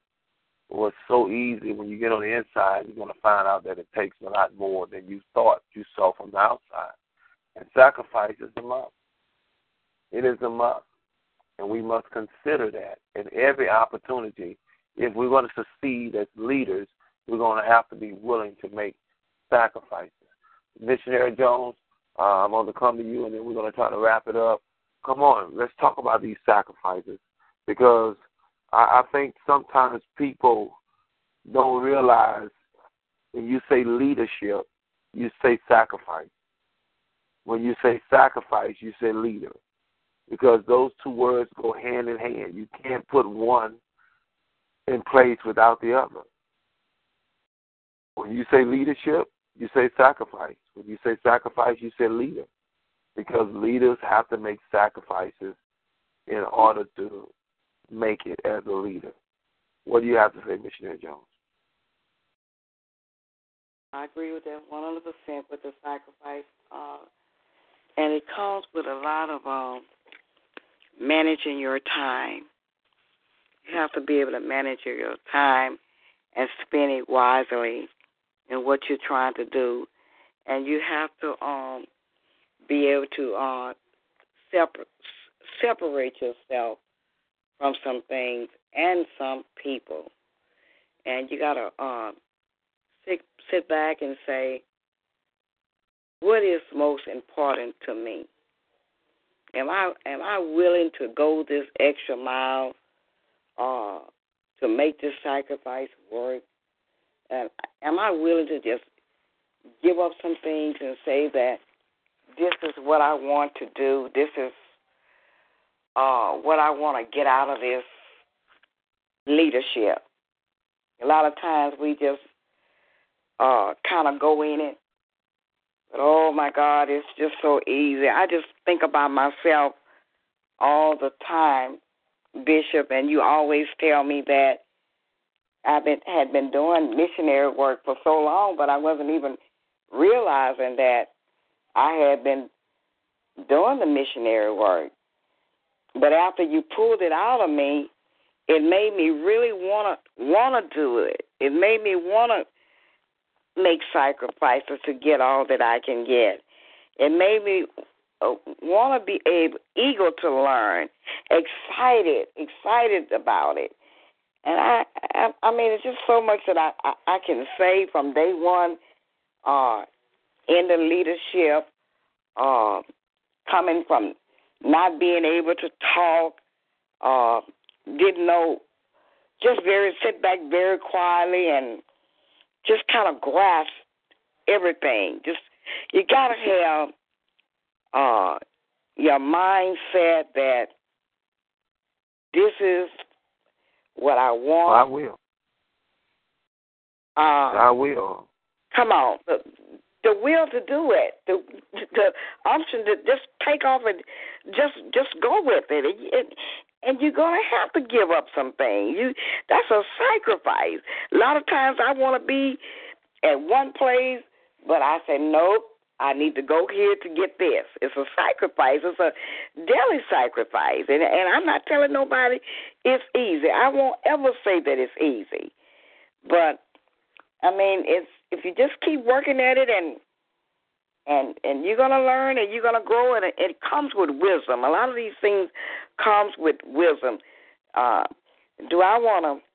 was so easy. When you get on the inside, you're going to find out that it takes a lot more than you thought you saw from the outside. And sacrifice is a must. It is a must. And we must consider that in every opportunity. If we're going to succeed as leaders, we're going to have to be willing to make sacrifices. Missionary Jones, uh, I'm going to come to you, and then we're going to try to wrap it up. Come on, let's talk about these sacrifices because I, I think sometimes people don't realize when you say leadership, you say sacrifice. When you say sacrifice, you say leader. Because those two words go hand in hand. You can't put one in place without the other. When you say leadership, you say sacrifice. When you say sacrifice, you say leader. Because leaders have to make sacrifices in order to make it as a leader. What do you have to say, Missionary Jones? I agree with that 100% with the sacrifice. Uh, and it comes with a lot of um, managing your time. You have to be able to manage your time and spend it wisely in what you're trying to do. And you have to um, be able to uh, separate, separate yourself from some things and some people. And you got to uh, sit, sit back and say, what is most important to me? Am I am I willing to go this extra mile uh, to make this sacrifice work? And am I willing to just give up some things and say that this is what I want to do? This is uh, what I want to get out of this leadership. A lot of times we just uh, kind of go in it, but oh my God, it's just so easy. I just think about myself all the time, Bishop, and you always tell me that I've been had been doing missionary work for so long, but I wasn't even realizing that I had been doing the missionary work. But after you pulled it out of me, it made me really wanna wanna do it. It made me wanna make sacrifices to get all that I can get. It made me uh, want to be able, eager to learn, excited, excited about it. And I, I, I mean, it's just so much that I, I, I can say from day one, uh, in the leadership, uh, coming from not being able to talk, uh, didn't know just very sit back very quietly and just kind of grasp everything. Just you gotta have uh your mindset that this is what I want. I will. Uh, I will. come on, the, will to do it, the the option to just take off and just just go with it, and, and, and you're gonna have to give up some things. You that's a sacrifice. A lot of times I want to be at one place, but I say nope. I need to go here to get this. It's a sacrifice. It's a daily sacrifice, and and I'm not telling nobody it's easy. I won't ever say that it's easy, but I mean, it's if you just keep working at it and and and you're gonna learn and you're gonna grow and it, it comes with wisdom. A lot of these things comes with wisdom. Uh, do I want to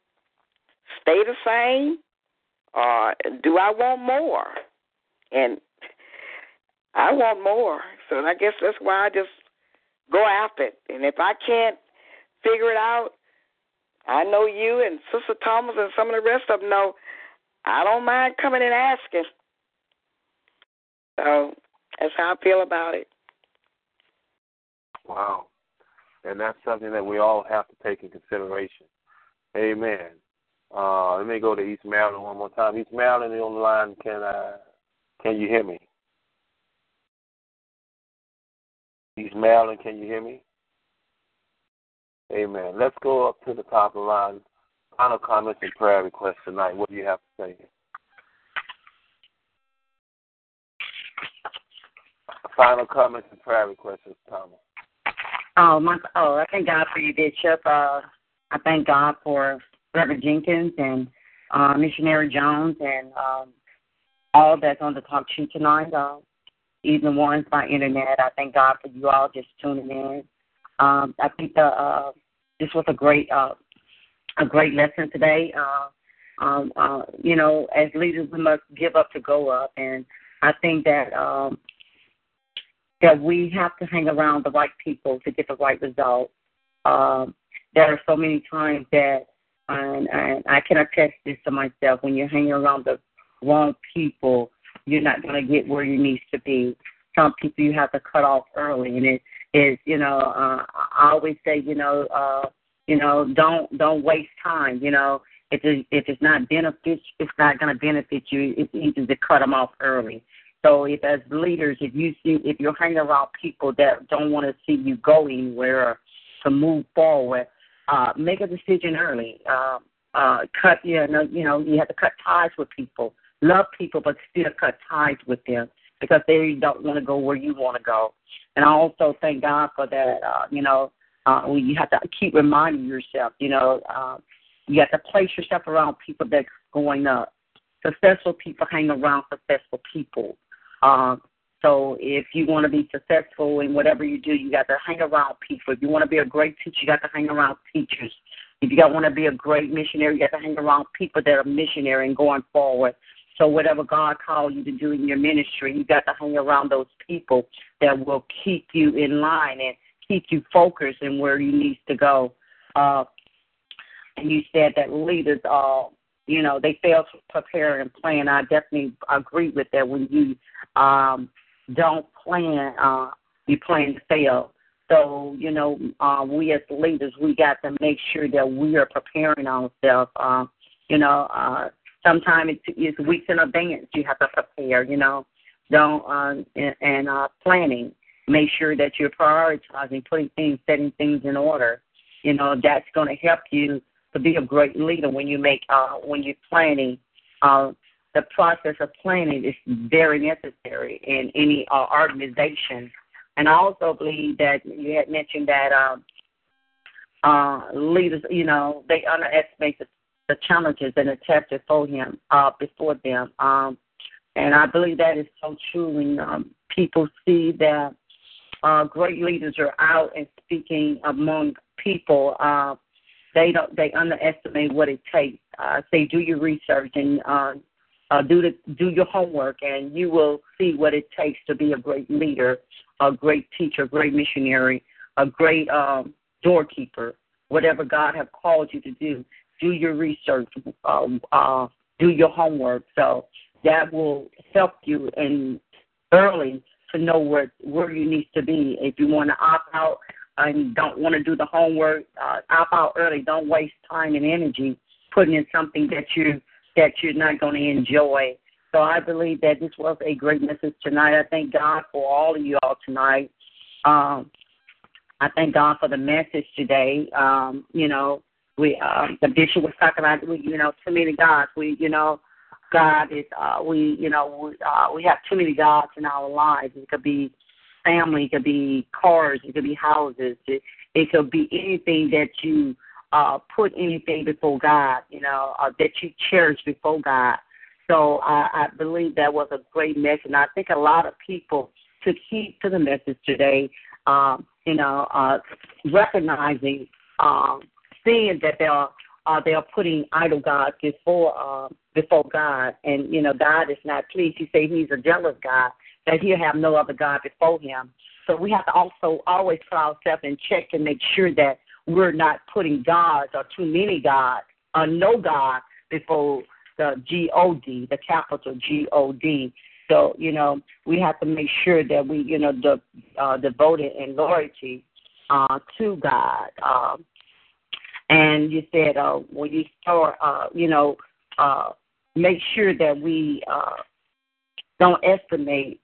stay the same, or do I want more? And I want more, so I guess that's why I just go after it. And if I can't figure it out, I know you and Sister Thomas and some of the rest of them know I don't mind coming and asking. So that's how I feel about it. Wow. And that's something that we all have to take in consideration. Amen. Uh, let me go to East Maryland one more time. East Maryland on the line. Can uh, can you hear me? East Maryland, can you hear me? Amen. Let's go up to the top of the line. Final comments and prayer requests tonight. What do you have to say? Final comments and prayer requests, Thomas. Oh, my, oh, I thank God for you, Bishop. Uh, I thank God for Reverend Jenkins and uh, Missionary Jones and um, all that's on the talk sheet tonight. Uh, even ones by internet. I thank God for you all just tuning in. Um, I think the, uh, this was a great uh, a great lesson today. Uh, um, uh, you know, as leaders, we must give up to go up, and I think that um, that we have to hang around the right people to get the right results. Um, there are so many times that, and, and I can attest this to myself, when you're hanging around the wrong people, you're not going to get where you need to be. Some people you have to cut off early, and it is, you know, uh, I always say, you know, uh, you know, don't don't waste time. You know, if it, if it's not benefit, it's not going to benefit you. It's easy to cut them off early. So if as leaders, if you see if you're hanging around people that don't want to see you go anywhere or to move forward, uh, make a decision early. Uh, uh, cut you know you know you have to cut ties with people. Love people, but still cut ties with them because they don't want to go where you want to go. And I also thank God for that. Uh, you know, uh, you have to keep reminding yourself. You know, uh, you have to place yourself around people that's going up. Successful people hang around successful people. Um, so if you want to be successful in whatever you do, you got to hang around people. If you want to be a great teacher, you got to hang around teachers. If you got want to be a great missionary, you got to hang around people that are missionary and going forward. So whatever God called you to do in your ministry, you got to hang around those people that will keep you in line and keep you focused in where you need to go. Uh, and you said that leaders are, you know, they fail to prepare and plan. I definitely agree with that. When you um, don't plan, uh, you plan to fail. So, you know, uh, we as leaders, we got to make sure that we are preparing ourselves. Uh, you know, uh, sometimes it's, it's weeks in advance you have to prepare, you know, don't, uh, and, and uh, planning. Make sure that you're prioritizing, putting things, setting things in order. You know, that's going to help you to be a great leader when you make, uh, when you're planning. Uh, the process of planning is very necessary in any uh, organization. And I also believe that you had mentioned that um, uh, leaders, you know, they underestimate the, the challenges and the tests before him, uh, before them. Um, and I believe that is so true when um, people see that uh, great leaders are out and speaking among people. Uh, they don't. They underestimate what it takes. Uh, say, do your research and uh, uh, do the do your homework, and you will see what it takes to be a great leader, a great teacher, a great missionary, a great um, doorkeeper. Whatever God have called you to do, do your research, uh, uh, do your homework. So that will help you in early to know where where you need to be. If you want to opt out and don't want to do the homework, uh, opt out early. Don't waste time and energy putting in something that you that you're not going to enjoy. So I believe that this was a great message tonight. I thank God for all of you all tonight. Um, I thank God for the message today. Um, you know, we um, the bishop was talking about we, you know, too many gods. We, you know, God is uh, we, you know, we, uh, we have too many gods in our lives. It could be family, it could be cars, it could be houses, it, it could be anything that you uh, put anything before God, you know, uh, that you cherish before God. So I, I believe that was a great message. And I think a lot of people took heed to the message today, um, you know, uh, recognizing, um, seeing that they are uh, they are putting idol gods before uh, before God, and you know God is not pleased. He say He's a jealous God that He'll have no other God before Him. So we have to also always put ourselves in check to make sure that we're not putting gods or too many gods or no God before the G O D, the capital G O D. So you know we have to make sure that we you know the uh, devoted and loyalty uh, to God. Um, and you said uh, when you start, uh, you know, uh, make sure that we uh, don't estimate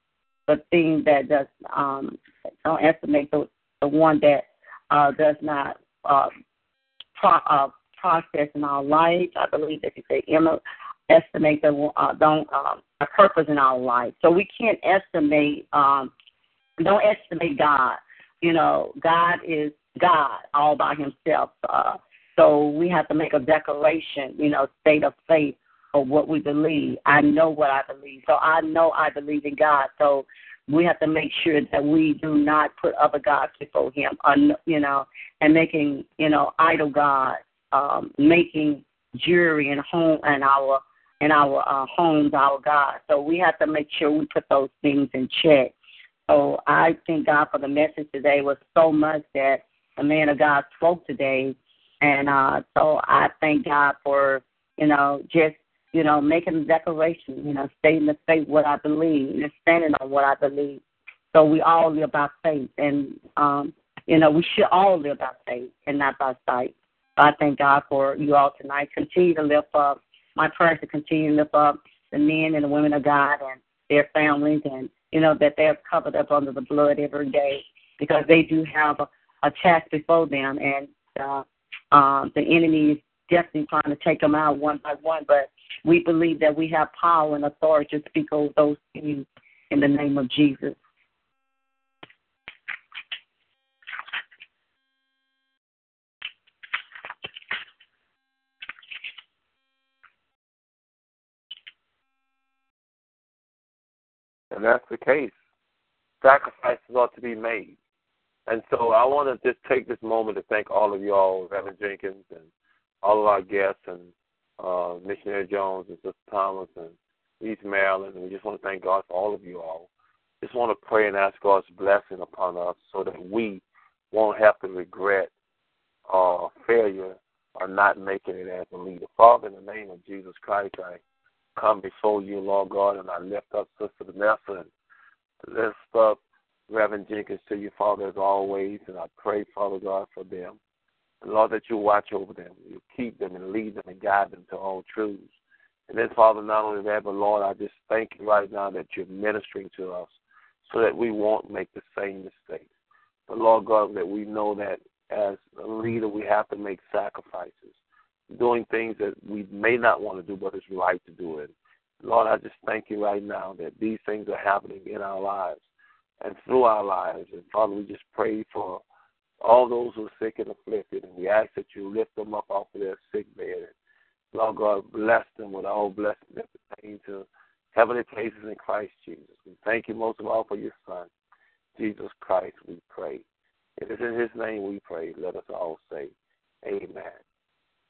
the thing that does um, don't estimate the the one that uh, does not uh, pro- uh, process in our life. I believe that you say Emma estimate the uh, don't uh, a purpose in our life. So we can't estimate. Um, don't estimate God. You know, God is God all by Himself. Uh, so we have to make a declaration, you know, state of faith of what we believe. I know what I believe. So I know I believe in God. So we have to make sure that we do not put other gods before Him, you know, and making, you know, idol gods, um, making jewelry and home and our in our uh, homes our God. So we have to make sure we put those things in check. So I thank God for the message today was so much that the man of God spoke today and uh, so I thank God for, you know, just, you know, making a declaration, you know, stating the faith what I believe and standing on what I believe. So we all live by faith and um, you know, we should all live by faith and not by sight. So I thank God for you all tonight. Continue to lift up my prayers to continue to lift up the men and the women of God and their families and you know that they're covered up under the blood every day because they do have a, a task before them and uh, um, the enemy is definitely trying to take them out one by one, but we believe that we have power and authority to speak over those things in the name of Jesus. And that's the case. Sacrifices ought to be made. And so I want to just take this moment to thank all of y'all, Reverend Jenkins, and all of our guests, and uh, Missionary Jones and Sister Thomas and East Maryland. And we just want to thank God for all of you all. Just want to pray and ask God's blessing upon us so that we won't have to regret uh, failure or not making it as a leader. Father, in the name of Jesus Christ, I come before you, Lord God, and I lift up Sister Vanessa and lift up Reverend Jenkins to you, Father, as always, and I pray, Father God, for them. And Lord, that you watch over them. You keep them and lead them and guide them to all truths. And then, Father, not only that, but Lord, I just thank you right now that you're ministering to us so that we won't make the same mistakes. But Lord God, that we know that as a leader, we have to make sacrifices, doing things that we may not want to do, but it's right to do it. Lord, I just thank you right now that these things are happening in our lives and through our lives. And Father, we just pray for all those who are sick and afflicted, and we ask that you lift them up off of their sick bed. And Lord God, bless them with all blessings that pertain to heavenly places in Christ Jesus. We thank you most of all for your Son, Jesus Christ, we pray. It is in his name we pray. Let us all say, Amen.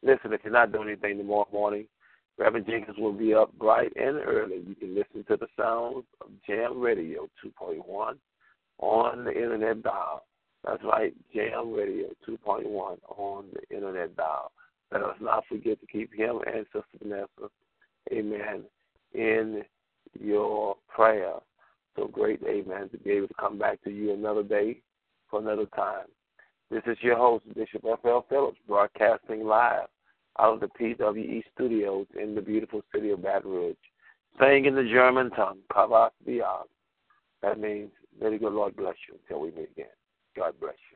Listen, if you're not doing anything tomorrow morning, Reverend Jenkins will be up bright and early. You can listen to the sounds of Jam Radio 2.1 on the internet dial. That's right, Jam Radio 2.1 on the internet dial. Let us not forget to keep him and Sister Vanessa, amen, in your prayer. So great, amen, to be able to come back to you another day for another time. This is your host, Bishop F.L. Phillips, broadcasting live out of the PWE studios in the beautiful city of Baton Rouge, saying in the German tongue, Beyond. That means, very good Lord bless you until we meet again. God bless you.